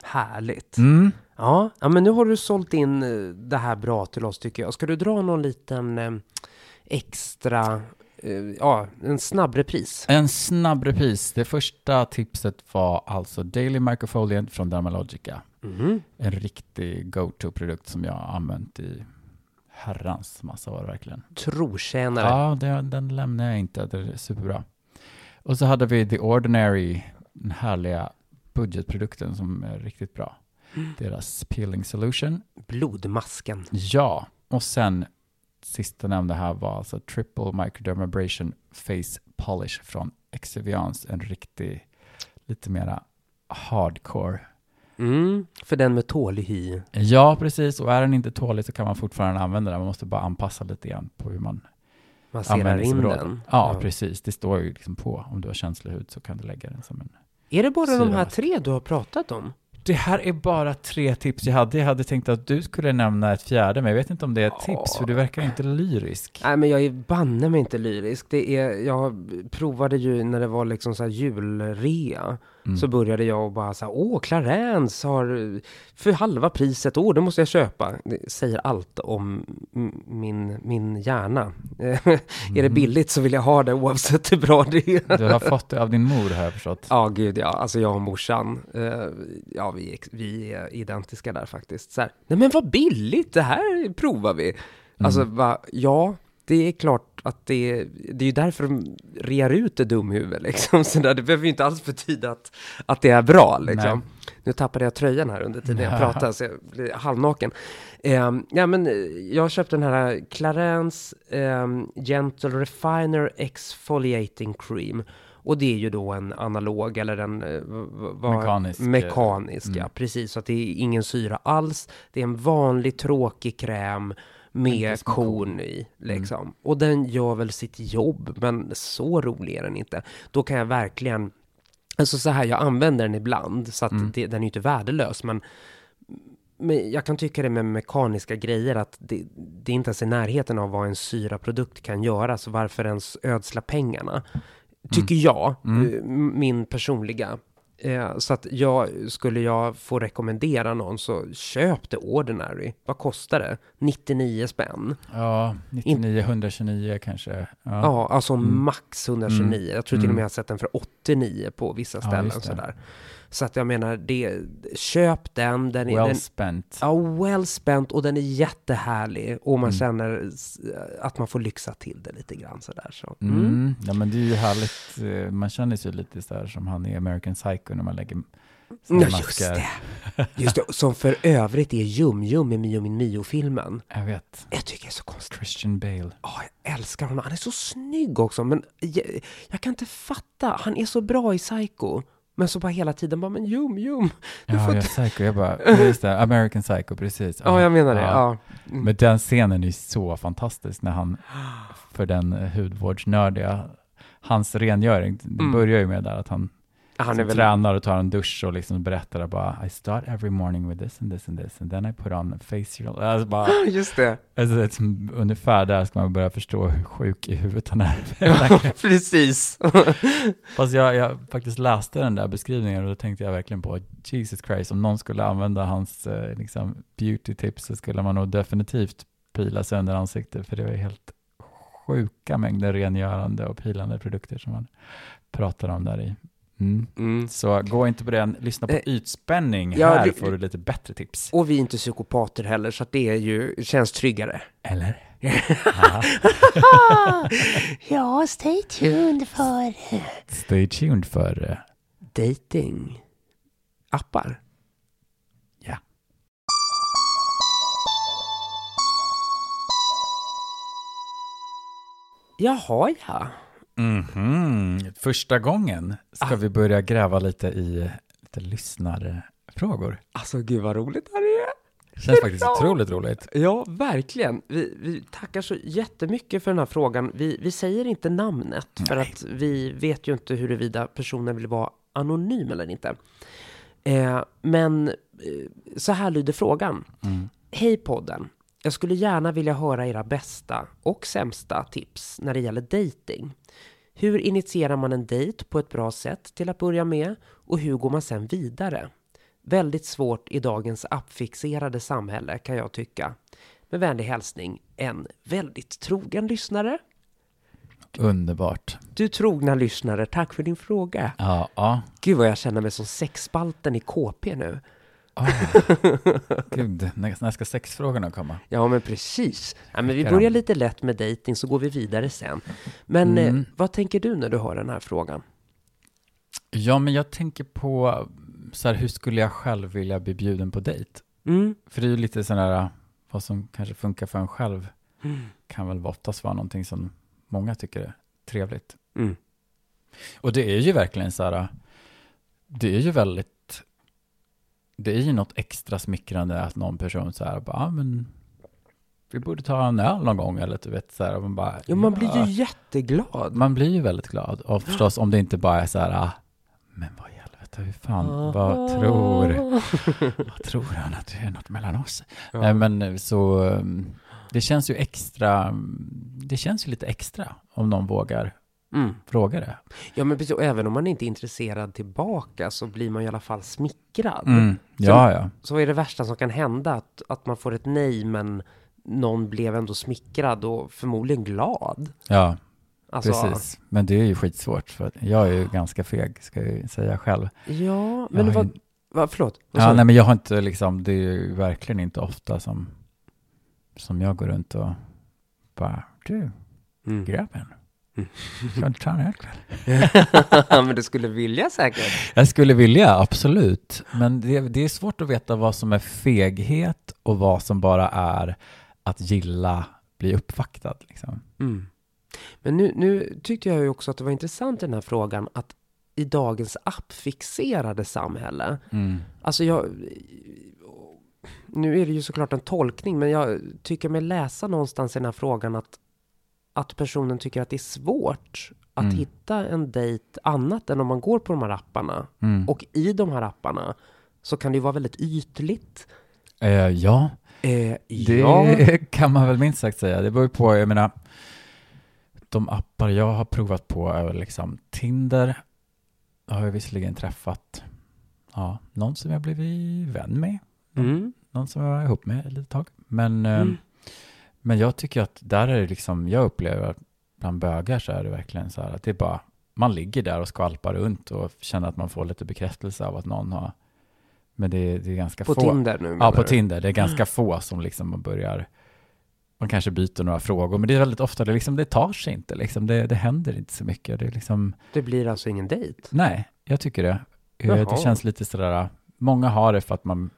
Härligt. Mm. Ja, ja, men nu har du sålt in eh, det här bra till oss tycker jag. Ska du dra någon liten eh, extra, eh, ja, en snabb repris? En snabb repris. Det första tipset var alltså Daily Microfoliant från Dermalogica. Mhm. En riktig go-to-produkt som jag har använt i herrans massa år verkligen. Trotjänare. Ja, det, den lämnar jag inte. Det är superbra. Och så hade vi The Ordinary, den härliga budgetprodukten som är riktigt bra. Deras peeling solution. Blodmasken. Ja, och sen sista nämnda här var alltså Triple Microdermabrasion Face Polish från Exeviance. En riktig, lite mera hardcore. Mm, för den med tålig hy. Ja, precis. Och är den inte tålig så kan man fortfarande använda den. Man måste bara anpassa lite grann på hur man Masserar in den. Ja, precis. Det står ju liksom på. Om du har känslig hud så kan du lägga den som en... Är det bara de här tre du har pratat om? Det här är bara tre tips jag hade. Jag hade tänkt att du skulle nämna ett fjärde, men jag vet inte om det är ett tips, för du verkar inte lyrisk. Nej, men jag är banne mig inte lyrisk. Det är, jag provade ju när det var liksom så här julrea. Mm. Så började jag och bara så här, åh, Clarence har för halva priset, åh, det måste jag köpa. Det säger allt om min, min hjärna. är det billigt så vill jag ha det oavsett hur bra det är. Mm. Du har fått det av din mor har jag förstått. Ja, gud ja. Alltså jag och morsan, eh, ja vi, vi är identiska där faktiskt. Så här, nej men vad billigt, det här provar vi. Alltså, va, ja, det är klart att det är, det är ju därför de rear ut det dumhuvud liksom. Så där, det behöver ju inte alls betyda att, att det är bra liksom. Nu tappade jag tröjan här under tiden jag Ja. pratade, så jag blir halvnaken. Eh, ja, men eh, jag köpte den här Clarence eh, Gentle Refiner Exfoliating Cream. Och det är ju då en analog eller en eh, Mekanisk, eh, mekanisk ja, mm. precis. Så att det är ingen syra alls. Det är en vanlig tråkig kräm med korn. i. Liksom. Och den gör väl sitt jobb, men så rolig är den inte. Då kan jag verkligen Alltså så här, jag använder den ibland, så att Mm. det, den är ju inte värdelös, men, men jag kan tycka det med mekaniska grejer, att det, det är inte ens i närheten av vad en syraprodukt kan göra, så varför ens ödsla pengarna? Tycker jag, Mm. eh, min personliga. Eh, så att jag, skulle jag få rekommendera någon så köp det Ordinary. Vad kostar det? 99 spänn. Ja, 99, 129 kanske. Ja. Ja, alltså Mm. max 129. Jag tror till och med Mm. jag har sett den för 89 på vissa Ja, ställen. det. sådär. Så att jag menar, det, köp den. Den well den, spent. ja, well spent och den är jättehärlig. Och man Mm. känner att man får lyxa till det lite grann sådär. Så. Mm. Mm. Ja, men det är ju härligt. Eh, Man känner sig lite så här som han i American Psycho när man lägger Ja, just det. Just det. Som för övrigt är Jum Jum i Mio Min Mio-filmen. Jag vet. Jag tycker det är så konstigt. Christian Bale. Ja, jag älskar honom. Han är så snygg också. Men jag, jag kan inte fatta. Han är så bra i Psycho. Men så bara hela tiden bara, men Jum Jum. Ja, får jag är Psycho. Jag bara, just det, American Psycho, precis. Ja, jag menar det. Ja. Mm. Men den scenen är så fantastisk när han, för den hudvårdsnördiga, hans rengöring, det Mm. börjar ju med där att han, Han är väl... tränar och tar en dusch och liksom berättar bara I start every morning with this and this and this and then I put on a facial. Alltså bara, Just det. alltså, som, ungefär där ska man börja förstå hur sjuk i huvudet han är. Ja, precis. Fast jag, jag faktiskt läste den där beskrivningen och då tänkte jag verkligen på Jesus Christ, om någon skulle använda hans eh, liksom, beauty tips så skulle man nog definitivt pila sönder ansiktet för det var helt sjuka mängder rengörande och pilande produkter som man pratar om där i. Mm. Mm. Så gå inte på den, lyssna på Eh, ytspänning, ja, här får du lite bättre tips. Och vi är inte psykopater heller, så det är ju, känns tryggare. Eller? Ja, stay tuned för Stay tuned för eh, dating appar. Jaha, ja. Mhm. Första gången ska Ah. vi börja gräva lite i lite lyssnarfrågor. Alltså gud vad roligt det här är. Känns faktiskt bra. otroligt roligt. Ja, verkligen. Vi, vi tackar så jättemycket för den här frågan. Vi, vi säger inte namnet, för Nej. att vi vet ju inte huruvida personen vill vara anonym eller inte. Eh, men eh, så här lyder frågan. Mm. Hej podden. Jag skulle gärna vilja höra era bästa och sämsta tips när det gäller dating. Hur initierar man en dejt på ett bra sätt till att börja med och hur går man sen vidare? Väldigt svårt i dagens appfixerade samhälle kan jag tycka. Med vänlig hälsning, en väldigt trogen lyssnare. Underbart. Du trogna lyssnare, tack för din fråga. Ja, ja. Gud vad jag känner mig som sexspalten i KP nu. Oh. Gud, när, när ska sexfrågorna komma? Ja, men precis. Ja, men vi börjar lite lätt med dating så går vi vidare sen. Men Mm. eh, vad tänker du när du hör den här frågan? Ja, men jag tänker på så här, hur skulle jag själv vilja bli bjuden på dejt? Mm. För det är ju lite sådär, vad som kanske funkar för en själv Mm. kan väl oftast vara någonting som många tycker är trevligt. Mm. Och det är ju verkligen så här, det är ju väldigt, det är ju något extra smickrande att någon person så här, bara, ah, men vi borde ta en öl någon gång, eller du vet så här, och man bara, Ja, man blir ju jätteglad. Man blir ju väldigt glad, och förstås om det inte bara är så här, ah, men vad i helvete, hur fan, vad tror, vad tror han att det är något mellan oss? Ja. Nej, men så, um, det känns ju extra, det känns ju lite extra om någon vågar Mm. fråga det. Ja, men precis. Och även om man inte är intresserad tillbaka så blir man i alla fall smickrad. Mm. Ja, ja. Så är det värsta som kan hända? Att, att man får ett nej, men någon blev ändå smickrad och förmodligen glad. Ja, Alltså, precis. Men det är ju skitsvårt, för jag är ju ganska feg, ska jag säga själv. Ja, men Jag vad, ju- vad, förlåt. Vad Ja, nej, men jag har inte liksom, det är ju verkligen inte ofta som, som jag går runt och bara, du, Mm. grabben. Ska du inte ta en öl ikväll? men du skulle vilja säkert. Jag skulle vilja, absolut. Men det, det är svårt att veta vad som är feghet och vad som bara är att gilla, bli uppvaktad. Liksom. Mm. Men nu, nu tyckte jag ju också att det var intressant i den här frågan att i dagens appfixerade samhälle, alltså jag, nu är det ju såklart en tolkning, men jag tycker mig läsa någonstans i den här frågan att, att personen tycker att det är svårt att Mm. hitta en dejt annat än om man går på de här apparna. Mm. Och i de här apparna så kan det ju vara väldigt ytligt. Eh, ja, Eh, det ja, kan man väl minst sagt säga. Det beror ju på, jag menar, de appar jag har provat på är liksom Tinder. Har jag visserligen träffat ja, någon som jag blivit vän med. mm, någon som jag var ihop med ett litet tag. Men, eh, Mm. Men jag tycker att där är det liksom, jag upplever att bland bögar så är det verkligen så här att det är bara, man ligger där och skvalpar runt och känner att man får lite bekräftelse av att någon har, men det är, det är ganska på få. Tinder nu Ja, på du? Tinder. Det är ganska få som liksom börjar, man kanske byter några frågor, men det är väldigt ofta det liksom, det tar sig inte liksom, det, det händer inte så mycket. Det liksom, Det blir alltså ingen dejt? nej, jag tycker det. Eh, Jaha. Det känns lite sådär, många har det för att man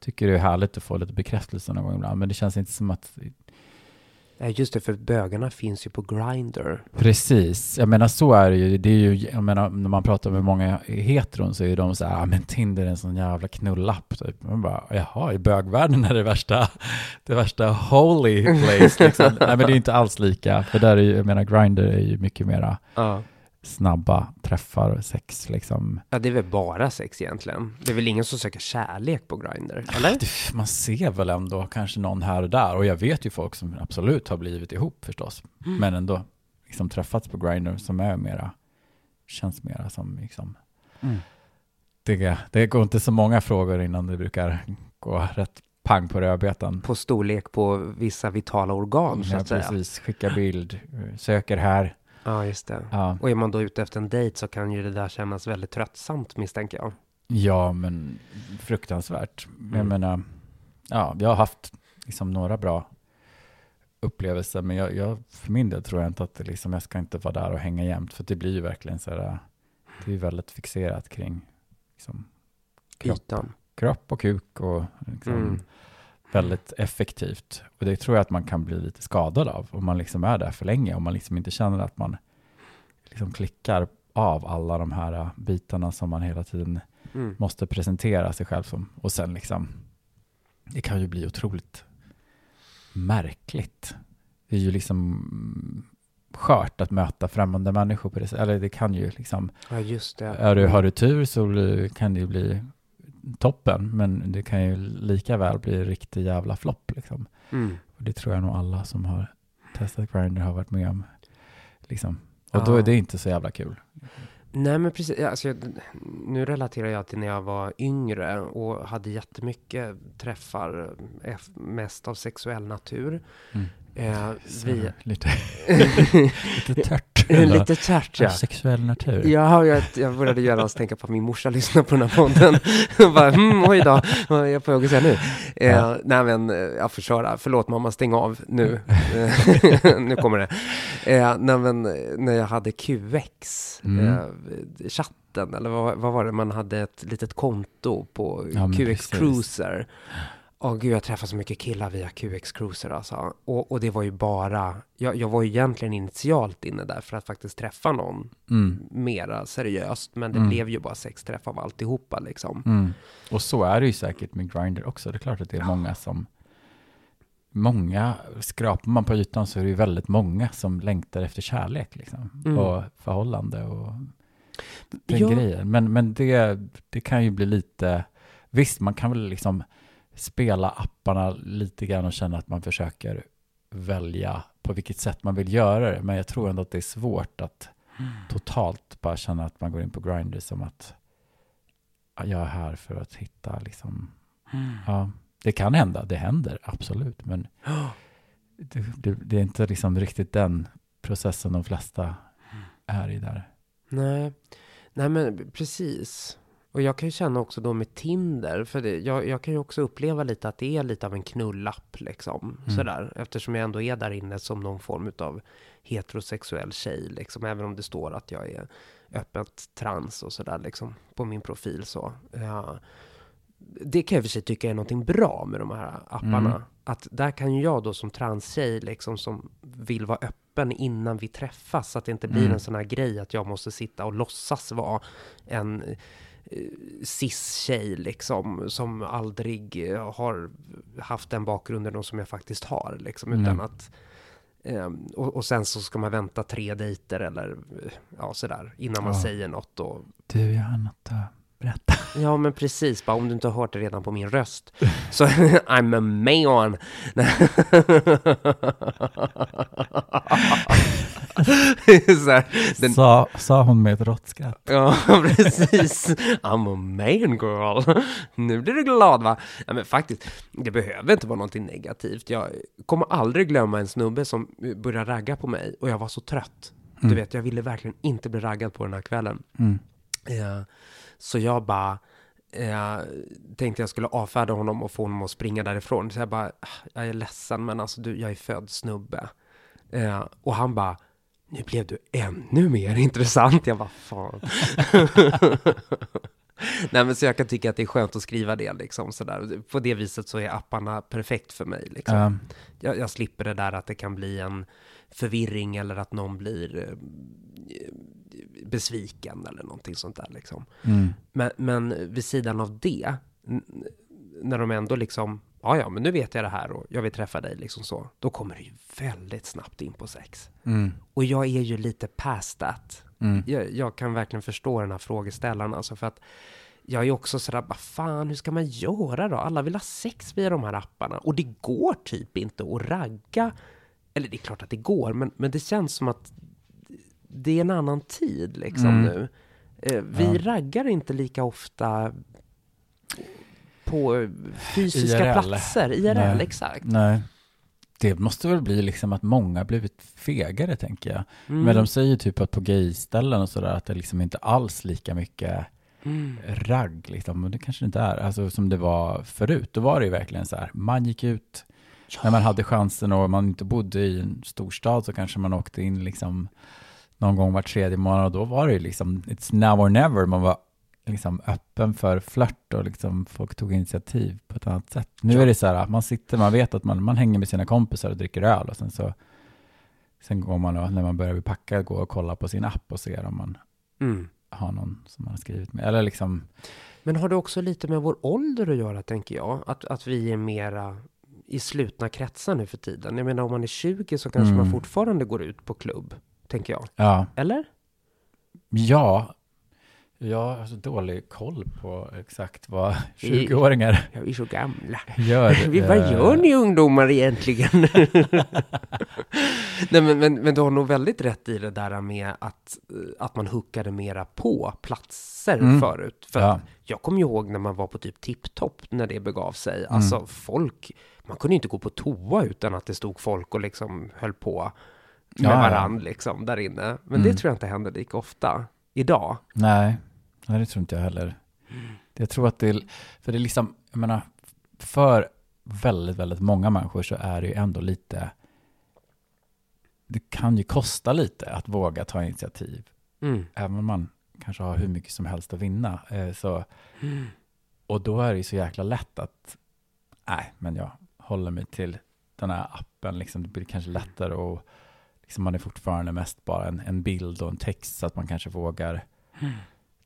tycker det är härligt att få lite bekräftelse någon gång ibland, men det känns inte som att Nej, just det, för bögarna finns ju på Grindr. Precis, jag menar så är det ju. Det är ju, jag menar när man pratar med många heteron så är de så här, ah, men Tinder är en sån jävla knullapp. Typ. Man bara, jaha, i bögvärlden är det värsta, det värsta holy place. Liksom. Nej men det är inte alls lika, för där är ju, jag menar Grindr är ju mycket mera Ja. Snabba träffar och sex liksom. ja, det är väl bara sex egentligen. Det är väl ingen som söker kärlek på Grindr, eller? Det, man ser väl ändå kanske någon här och där och jag vet ju folk som absolut har blivit ihop förstås, Mm. men ändå liksom träffats på Grindr som är mera, känns mera som liksom Mm. det, det går inte så många frågor innan det brukar gå rätt pang på rödbetan. På storlek på vissa vitala organ, så Ja, att säga. precis. Skicka bild, söker här. Ja, just det. Ja, Och är man då ute efter en dejt så kan ju det där kännas väldigt tröttsamt, misstänker jag. ja men fruktansvärt. Jag Mm. menar, ja, jag har haft liksom några bra upplevelser, men jag, jag, för min del tror jag inte att det liksom, jag ska inte vara där och hänga jämt, för det blir ju verkligen så här, det är ju väldigt fixerat kring liksom, Kropp. Ytan. kropp och kuk och liksom, Mm. Väldigt effektivt. Och det tror jag att man kan bli lite skadad av om man liksom är där för länge, om man liksom inte känner att man liksom klickar av alla de här bitarna som man hela tiden Mm. måste presentera sig själv som. Och sen liksom, det kan ju bli otroligt märkligt. Det är ju liksom skört att möta främmande människor på det sättet. Eller det kan ju liksom, Ja, just det. är du, har du tur så kan det ju bli toppen, men det kan ju lika väl bli riktig jävla flopp liksom. Mm. Och det tror jag nog alla som har testat Grindr har varit med om. Liksom. Och då Ja. är det inte så jävla kul. Nej men precis, alltså, jag, nu relaterar jag till när jag var yngre och hade jättemycket träffar, eh, mest av sexuell natur. Mm. Eh, vi, Lite, lite tört. lite tärt Av ja. Sexuell natur. Ja, jag, jag började göra oss tänka på att min morsa lyssnar på den här podden. Bara, hmm, oj då, vad är jag på väg att säga nu? Eh, Ja. Nej men, eh, jag får köra. Förlåt mamma, stäng av nu. Eh, nu kommer det. Eh, nej men, eh, när jag hade QX, Mm. eh, chatten, eller vad, vad var det? Man hade ett litet konto på Ja, QX precis. Åh gud, jag träffade så mycket killar via QX Cruiser alltså. Och, och det var ju bara, jag, jag var ju egentligen initialt inne där för att faktiskt träffa någon Mm. mera seriöst, men det Mm. blev ju bara sex träff av alltihopa liksom. Mm. Och så är det ju säkert med Grindr också. Det är klart att det är många som... Många, skrapar man på ytan så är det ju väldigt många som längtar efter kärlek liksom. Mm. Och förhållande och den Ja. grejen. Men, men det, det kan ju bli lite... Visst, man kan väl liksom spela apparna lite grann och känna att man försöker välja på vilket sätt man vill göra det. Men jag tror ändå att det är svårt att totalt bara känna att man går in på Grindr som att jag är här för att hitta liksom, ja, det kan hända, det händer absolut, men det, det, det är inte liksom riktigt den processen de flesta är i där. Nej. Nej men precis. Och jag kan ju känna också då med Tinder, för det, jag, jag kan ju också uppleva lite att det är lite av en knullapp liksom. Mm. Sådär. Eftersom jag ändå är där inne som någon form av heterosexuell tjej liksom. Även om det står att jag är öppet trans och sådär liksom på min profil så. Ja. Det kan jag för sig tycka är någonting bra med de här apparna. Mm. Att där kan ju jag då som transtjej liksom som vill vara öppen innan vi träffas. Så att det inte blir Mm. en sån här grej att jag måste sitta och låtsas vara en cis-tjej liksom. Som aldrig eh, har haft den bakgrunden som jag faktiskt har liksom. Utan Mm. att ehm, och, och sen så ska man vänta tre dejter eller eh, ja, sådär innan man Ja. säger något. Och, Du, jag har något att berätta. Ja, men precis. Bara om du inte har hört det redan på min röst. Så I'm a man. Så här, den, Sa, sa hon med ett rått skratt. ja, precis. I'm a man girl. Nu blir du glad va? Ja, men faktiskt, det behöver inte vara någonting negativt. Jag kommer aldrig glömma en snubbe som började ragga på mig och jag var så trött. Du Mm. vet, jag ville verkligen inte bli raggad på den här kvällen. Mm. Eh, så jag bara eh, tänkte jag skulle avfärda honom och få honom att springa därifrån. Så jag bara, "Ah, jag är ledsen men alltså du, jag är född snubbe. Eh, och han bara, nu blev du ännu mer intressant. Jag bara, fan. Nej men så jag kan tycka att det är skönt att skriva det liksom sådär. På det viset så är apparna perfekt för mig liksom Ja, jag, jag slipper det där att det kan bli en förvirring eller att någon blir eh, besviken eller någonting sånt där liksom. mm. Men, men vid sidan av det, när de ändå liksom, ja ja, men nu vet jag det här och jag vill träffa dig liksom så, då kommer det ju väldigt snabbt in på sex. Mm. Och jag är ju lite past that. Mm. Jag, jag kan verkligen förstå den här frågeställaren alltså för att jag är också sådär, vad fan, hur ska man göra då? Alla vill ha sex via de här apparna och det går typ inte att ragga. Eller det är klart att det går, men, men det känns som att det är en annan tid liksom Mm. nu. Eh, vi Ja. raggar inte lika ofta på eh, fysiska IRL. platser. IRL, Nej. exakt. Nej. Det måste väl bli liksom att många blivit fegare, tänker jag. Mm. Men de säger typ att på gayställen och sådär att det liksom inte alls lika mycket Mm. ragg liksom. Och det kanske inte är, alltså som det var förut. Då var det ju verkligen så här, man gick ut när man hade chansen och man inte bodde i en storstad så kanske man åkte in liksom någon gång var tredje månad och då var det ju liksom, it's now or never. Man var liksom öppen för flört och liksom folk tog initiativ på ett annat sätt. Nu Ja. är det så här, man sitter, man vet att man, man hänger med sina kompisar och dricker öl och sen så sen går man och när man börjar packa gå och kolla på sin app och ser om man Mm. har någon som man har skrivit med. Eller liksom, Men har det också lite med vår ålder att göra, tänker jag? Att, att vi är mera i slutna kretsar nu för tiden. Jag menar, om man är 20 så kanske Mm. man fortfarande går ut på klubb, tänker jag. ja, Eller? ja, jag har så dålig koll på exakt vad I- 20-åringar Ja, vi är så gamla. gör. Vi, vad Eh, gör ni ungdomar egentligen? Nej, men, men, men du har nog väldigt rätt i det där med att, eh, att man hookade mera på platser Mm. förut. För Ja. jag kommer ihåg när man var på typ tipptopp när det begav sig. Alltså folk, man kunde inte gå på toa utan att det stod folk och liksom höll på med Ja, varann liksom där inne. Men det Mm. tror jag inte händer lika ofta idag. Nej, nej, det tror inte jag heller. Jag tror att det för det är liksom, jag menar, för väldigt, väldigt många människor så är det ju ändå lite, det kan ju kosta lite att våga ta initiativ. Mm. Även om man kanske har hur mycket som helst att vinna. Eh, så, och då är det ju så jäkla lätt att, nej, men jag håller mig till den här appen, liksom, det blir kanske lättare och liksom, man är fortfarande mest bara en, en bild och en text så att man kanske vågar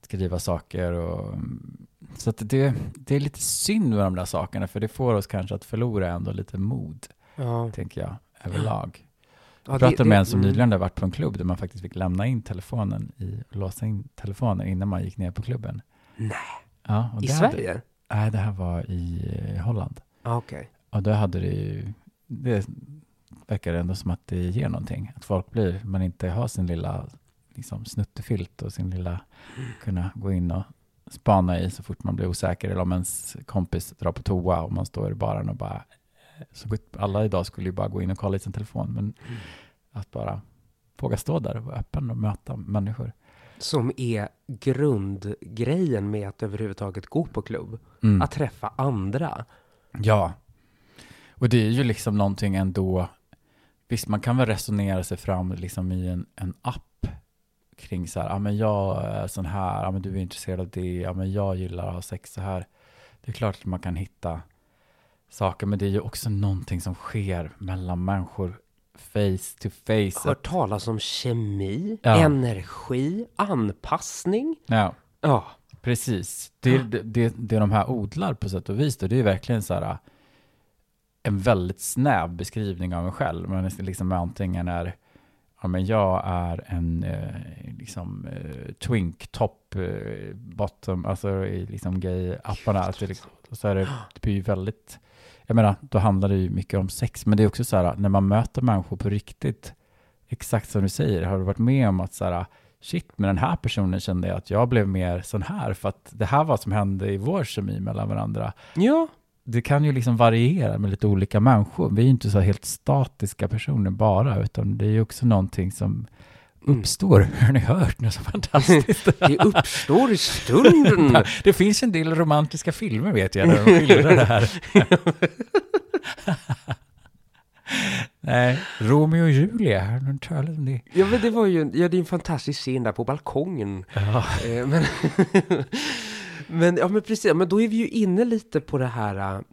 skriva saker och så att det, det är lite synd med de där sakerna för det får oss kanske att förlora ändå lite mod, Ja. tänker jag, överlag. Ja, Jag pratade med en som mm. nyligen hade varit på en klubb där man faktiskt fick lämna in telefonen i, låsa in telefonen innan man gick ner på klubben. Nej. Ja, I Sverige? Nej, det här var i Holland. Ah, Okej. Och då hade det ju, det verkar ändå som att det ger någonting. Att folk blir, man inte har sin lilla liksom, snuttefilt och sin lilla, kunna gå in och spana i så fort man blir osäker. Eller om ens kompis drar på toa och man står i baren och bara, så alla idag skulle ju bara gå in och kolla i sin telefon. Men att bara våga stå där och vara öppen och möta människor. Som är grundgrejen med att överhuvudtaget gå på klubb. Mm. Att träffa andra. Ja, och det är ju liksom någonting ändå, visst man kan väl resonera sig fram liksom i en, en app kring så här, ja men jag är sån här, ja men du är intresserad av det, ja men jag gillar att ha sex så här. Det är klart att man kan hitta saker, men det är ju också någonting som sker mellan människor face to face. Hört talas om kemi, Ja. energi, anpassning. Ja, Ja. Precis. Det, det, det, det de här odlar på sätt och vis, då, det är verkligen så här en väldigt snäv beskrivning av en själv. Är liksom antingen är, ja men jag är en eh, liksom eh, twink, top, eh, bottom, alltså i liksom gay-apparna. Liksom- och så är det, det blir ju väldigt, jag menar, då handlar det ju mycket om sex, men det är också så här, när man möter människor på riktigt, exakt som du säger, har du varit med om att så här, shit, med den här personen kände jag att jag blev mer sån här, för att det här var som hände i vår kemi mellan varandra. Ja. Det kan ju liksom variera med lite olika människor. Vi är ju inte så helt statiska personer bara, utan det är ju också någonting som Mm. uppstår. Har ni hört något så fantastiskt? Det uppstår i stunden. det finns en del romantiska filmer vet jag, där de skildrar det här. Nej, Romeo och Julia, har du talat om det? Ja, men det var ju ja, det är en fantastisk scen där på balkongen. Ja. Eh, Men, men, ja, men precis, men då är vi ju inne lite på det här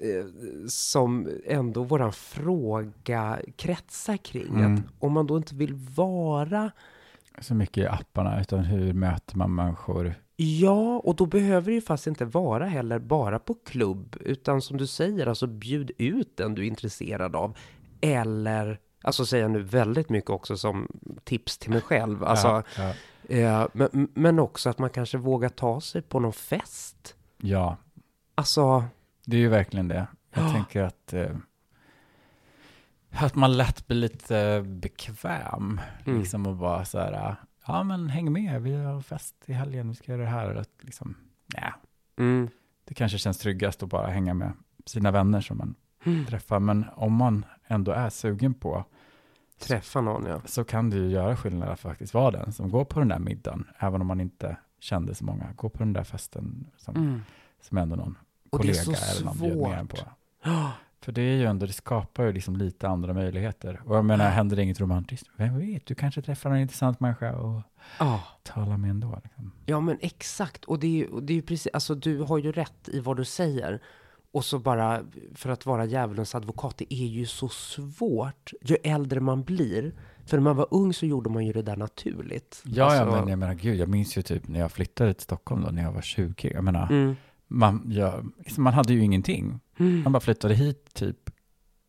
eh, som ändå våran fråga kretsar kring. Mm. Att om man då inte vill vara Så mycket i apparna, utan hur möter man människor? Ja, och då behöver det ju fast inte vara heller bara på klubb, utan som du säger, alltså bjud ut den du är intresserad av. Eller, alltså säger jag nu väldigt mycket också som tips till mig själv, alltså, ja, ja. Eh, men, men också att man kanske vågar ta sig på någon fest. ja, Alltså, det är ju verkligen det. Jag Ja. tänker att, eh, att man lätt blir lite bekväm. Mm. Liksom och bara så här, ja men häng med, vi har fest i helgen, vi ska göra det här. Att liksom, nej, mm, det kanske känns tryggast att bara hänga med sina vänner som man mm, träffar. Men om man ändå är sugen på, träffa någon ja. så kan det ju göra skillnad att faktiskt vara den som går på den där middagen, även om man inte kände så många. Gå på den där festen som, Mm. som ändå någon Och det är kollega så eller någon bjöd med på. För det är ju ändå, det skapar ju liksom lite andra möjligheter. Och jag menar, händer det inget romantiskt, vem vet, du kanske träffar en intressant människa och Ja. tala med ändå. Liksom. Ja, men exakt. Och det är ju, det är ju precis, alltså du har ju rätt i vad du säger. Och så bara, för att vara djävulens advokat, det är ju så svårt ju äldre man blir. För när man var ung så gjorde man ju det där naturligt. Ja, Alltså, ja, men jag menar gud, jag minns ju typ när jag flyttade till Stockholm då, när jag var 20. Jag menar, Mm. man, jag, man hade ju ingenting. Mm. Man bara flyttade hit typ,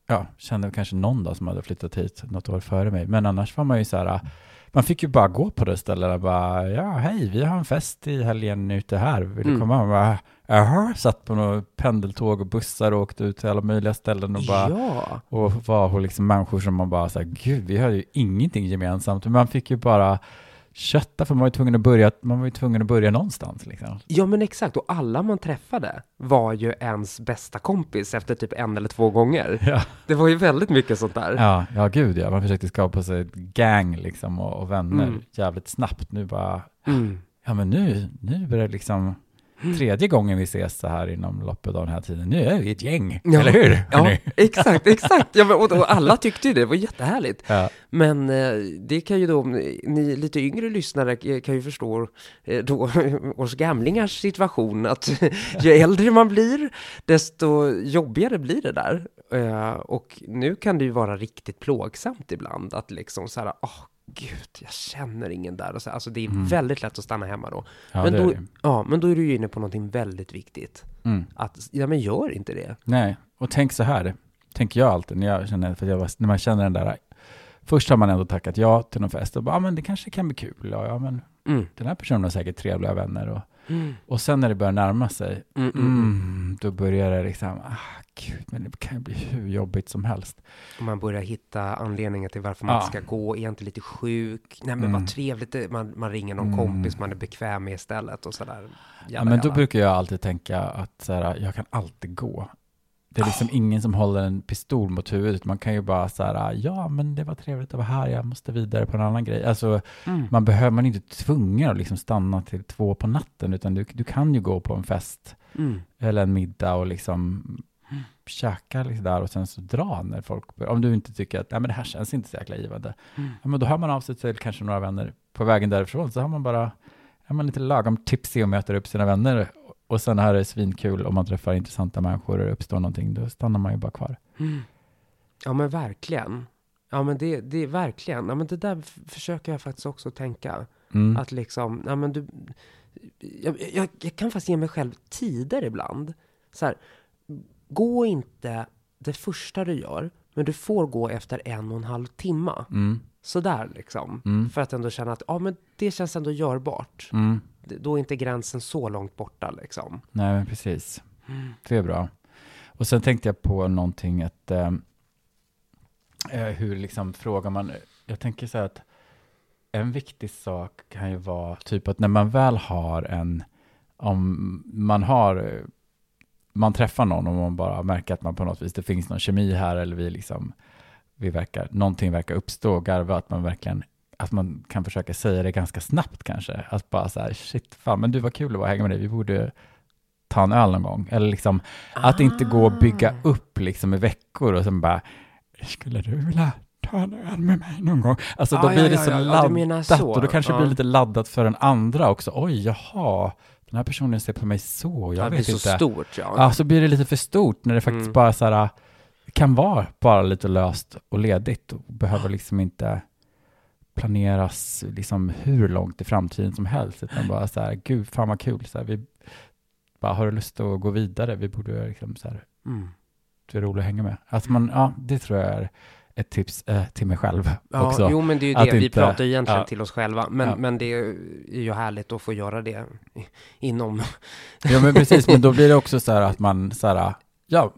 ja, kände kanske någon dag som hade flyttat hit något år före mig. Men annars var man ju så här, man fick ju bara gå på det stället och bara, ja, hej, vi har en fest i helgen ute här, vill du Mm. komma? Man bara, Jaha, satt på något pendeltåg och bussar och åkte ut till alla möjliga ställen och bara, Ja, och var hos liksom människor som man bara såhär, gud, vi har ju ingenting gemensamt. Men man fick ju bara kötta, för man var ju tvungen att börja, man var ju tvungen att börja någonstans liksom. ja, men exakt. Och alla man träffade var ju ens bästa kompis efter typ en eller två gånger. Ja, Det var ju väldigt mycket sånt där. ja, ja gud ja. Man försökte skapa sig ett gang liksom och, och vänner Mm. jävligt snabbt. Nu bara, Mm. ja men nu, nu börjar det liksom tredje gången vi ses så här inom loppet av den här tiden. Nu är vi ett gäng, Ja. eller hur? Ja, exakt, exakt. Ja, och, och alla tyckte ju det, det var jättehärligt. Ja. Men eh, det kan ju då, ni lite yngre lyssnare kan ju förstå eh, då oss gamlingars situation, att ju äldre man blir, desto jobbigare blir det där. Eh, och nu kan det ju vara riktigt plågsamt ibland, att liksom så här, åh gud, jag känner ingen där. Och så, alltså det är Mm. väldigt lätt att stanna hemma då. Ja, men, då ja, men då är du ju inne på någonting väldigt viktigt. Mm. Att, ja men gör inte det. Nej, och tänk så här, tänker jag alltid när jag känner, för jag när man känner den där, först har man ändå tackat ja till någon fest och bara, ja men det kanske kan bli kul, ja, ja men Mm. den här personen har säkert trevliga vänner och, Mm. och sen när det börjar närma sig, Mm, mm, mm. mm, då börjar det liksom, ah gud, men det kan ju bli hur jobbigt som helst. Man börjar hitta anledningar till varför man Ja. ska gå. Är jag inte lite sjuk? Nej, men Mm. vad trevligt. det- Man, man ringer någon Mm. kompis man är bekväm med istället och sådär. Ja, men då brukar jag alltid tänka att så här, jag kan alltid gå. Det är liksom ingen som håller en pistol mot huvudet. Man kan ju bara så här, ja men det var trevligt att vara här, jag måste vidare på en annan grej. Alltså, Mm. man behöver, man är inte tvungen att liksom stanna till två på natten, utan du, du kan ju gå på en fest Mm. eller en middag och liksom käka liksom där och sen så dra när folk, om du inte tycker att, nej men det här känns inte så jäkla givande. Mm. Ja, men då hör man av sig till kanske några vänner på vägen därifrån, så har man bara, är man lite lagom tipsig och möter upp sina vänner och sen är det svinkul om man träffar intressanta människor och det uppstår någonting, då stannar man ju bara kvar. Mm. Ja, men verkligen. Ja, men det, det är verkligen. Ja, men det där försöker jag faktiskt också tänka. Mm. Att liksom, ja men du, jag, jag, jag kan faktiskt ge mig själv tider ibland. Så här, gå inte det första du gör, men du får gå efter en och en halv timma. Mm. Sådär liksom. Mm. För att ändå känna att, ja men det känns ändå görbart. Mm. Då är inte gränsen så långt borta liksom. Nej, men precis. Det är bra. Och sen tänkte jag på någonting att eh, eh, hur liksom frågar man, jag tänker så här att en viktig sak kan ju vara typ att när man väl har en, om man har, man träffar någon och man bara märker att man på något vis, det finns någon kemi här eller vi liksom, vi verkar, någonting verkar uppstå och garva, att man verkligen att man kan försöka säga det ganska snabbt kanske. Att bara så här, shit, fan, men du var kul att vara hänga med dig, vi borde ta en öl någon gång. Eller liksom, att inte gå och bygga Ah. upp liksom i veckor och sen bara, skulle du vilja ta en öl med mig någon gång? Alltså då Ah, blir ja, det så ja, laddat så. och då kanske det blir lite laddat för den andra också. Oj, jaha, den här personen ser på mig så, jag det blir vet så inte. stort ja. Ja, så blir det lite för stort när det faktiskt Mm. bara så här, kan vara bara lite löst och ledigt och behöver liksom inte planeras liksom hur långt i framtiden som helst, utan bara så här, gud, fan vad kul, så här, vi bara, har du lust att gå vidare? Vi borde liksom så här, Mm. det är roligt att hänga med. Alltså man, ja, det tror jag är ett tips eh, till mig själv Ja, också. jo men det är ju Att det, vi inte- pratar ju egentligen ja. till oss själva. Men, Ja. men det är ju härligt att få göra det inom... Ja men precis, men då blir det också så här att man så här, ja,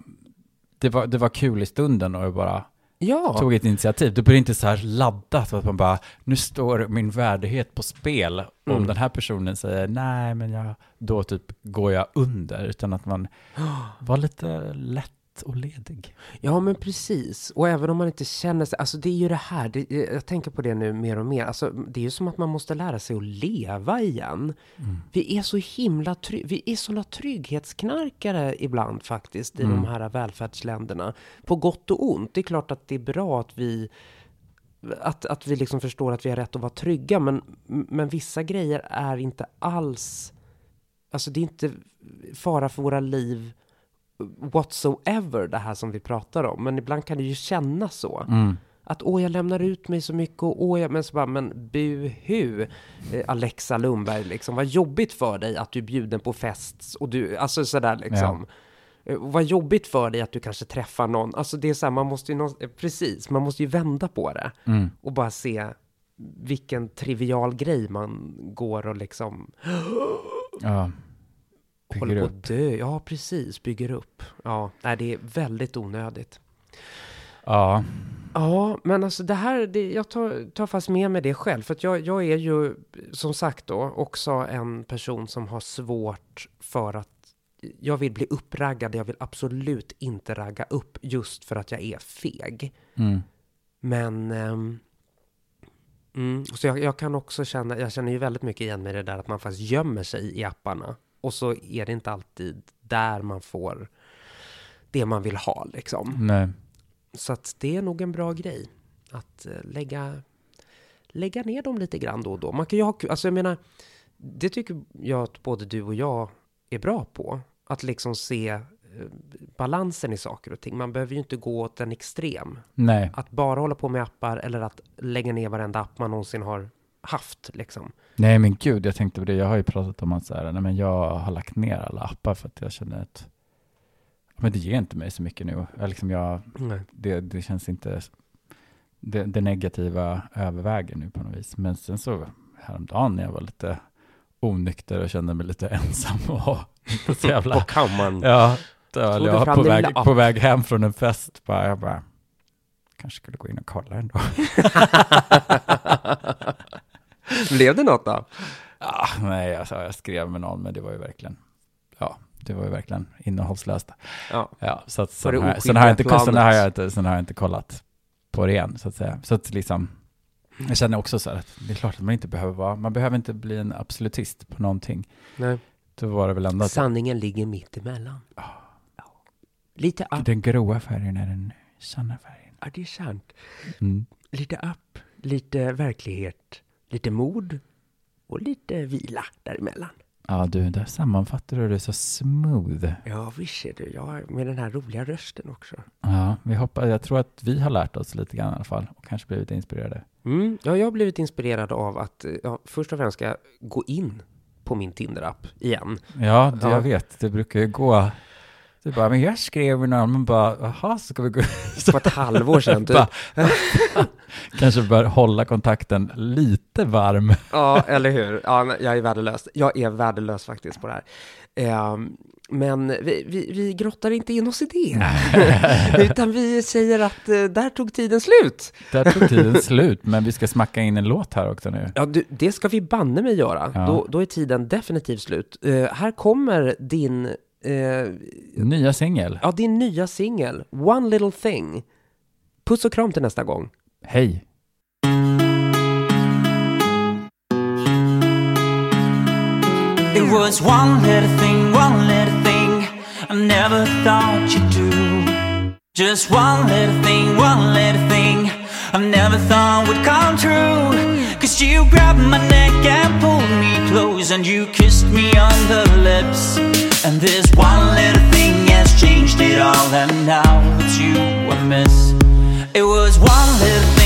det var, det var kul i stunden och bara Ja, tog ett initiativ. Det blir inte så här laddat att man bara, nu står min värdighet på spel. Om Mm. den här personen säger nej, men jag, då typ går jag under. Utan att man var lite lätt och ledig. ja men precis. Och även om man inte känner sig... Alltså det är ju det här, det, jag tänker på det nu mer och mer. Alltså det är ju som att man måste lära sig att leva igen. Mm. Vi är så himla try- vi är såna trygghetsknarkare ibland faktiskt i Mm. de här välfärdsländerna. På gott och ont. Det är klart att det är bra att vi att, att vi liksom förstår att vi har rätt att vara trygga, men, men vissa grejer är inte alls, alltså det är inte fara för våra liv whatsoever det här som vi pratar om, men ibland kan det ju kännas så. Mm. Att åh, jag lämnar ut mig så mycket och åh, jag, men så bara, men buhu, eh, Alexa Lundberg, liksom, vad jobbigt för dig att du är bjuden på fest och du, alltså sådär liksom. Eh, Vad jobbigt för dig att du kanske träffar någon, alltså det är så här, man måste ju, eh, precis, man måste ju vända på det Mm. och bara se vilken trivial grej man går och liksom Ja. Håller Bygger på upp. att dö. Ja, precis, bygger upp. Ja, nej, det är väldigt onödigt. Ja. Ja, men alltså det här, det, jag tar, tar fast med mig det själv. För att jag, jag är ju, som sagt då, också en person som har svårt för att jag vill bli uppraggad. Jag vill absolut inte ragga upp just för att jag är feg. Mm. Men... ehm, mm, så jag, jag kan också känna, jag känner ju väldigt mycket igen mig i det där att man faktiskt gömmer sig i apparna. Och så är det inte alltid där man får det man vill ha liksom. Nej. Så att det är nog en bra grej att eh, lägga, lägga ner dem lite grann då och då. Man kan ju ha alltså jag menar, det tycker jag att både du och jag är bra på. Att liksom se eh, balansen i saker och ting. Man behöver ju inte gå åt en extrem. Nej. Att bara hålla på med appar eller att lägga ner varenda app man någonsin har haft liksom. Nej men gud, jag tänkte på det. Jag har ju pratat om att så här, nej, men jag har lagt ner alla appar för att jag känner att men det ger inte mig så mycket nu. Jag, liksom jag, det, det känns inte, det, det negativa överväger nu på något vis. Men sen så häromdagen när jag var lite onykter och kände mig lite ensam och så jävla... På kammaren. ja, då jag på väg, på väg hem från en fest. Bara, jag bara, kanske skulle gå in och kolla ändå. Blev det något då? Ah, nej, alltså, jag skrev med någon, men det var ju verkligen, ja, det var ju verkligen innehållslöst. Ja. Ja, så att sen har, jag- sen, har jag inte, sen, har jag inte, sen har jag inte kollat på det igen, så att säga. Så att liksom, jag känner också så här att det är klart att man inte behöver vara, man behöver inte bli en absolutist på någonting. Nej. Då var det väl ändå Sanningen ligger mitt emellan. Ja. Lite upp. den gråa färgen är den sanna färgen. Ja, det är sant. Mm. Lite upp, lite verklighet, lite mod och lite vila däremellan. Ja, du, där sammanfattar du det så smooth. Ja, visst är det. Ja, med den här roliga rösten också. Ja, vi hoppas, jag tror att vi har lärt oss lite grann i alla fall och kanske blivit inspirerade. Mm, ja, jag har blivit inspirerad av att eh, ja, först och främst ska jag gå in på min Tinder-app igen. Ja, det, Ja. jag vet. Det brukar ju gå. Det bara, men jag skrev någon, men bara, jaha, ska vi gå? På ett halvår sedan typ. Kanske bör hålla kontakten lite varm. Ja, eller hur? Ja, jag är värdelös. Jag är värdelös faktiskt på det här. Ehm, men vi, vi, vi grottar inte in oss i det. Utan vi säger att eh, där tog tiden slut. Där tog tiden slut, men vi ska smacka in en låt här också nu. Ja, du, det ska vi banne mig göra. Ja. Då, då är tiden definitivt slut. Eh, här kommer din, eh, Nya singel. ja, din nya singel, One Little Thing. Puss och kram till nästa gång. Hej. It was one little thing, one little thing I never thought you'd do. Just one little thing, one little thing I never thought would come true. Cause you grabbed my neck and pulled me close And you kissed me on the lips. And this one little thing has changed it all And now it's you I miss. It was one little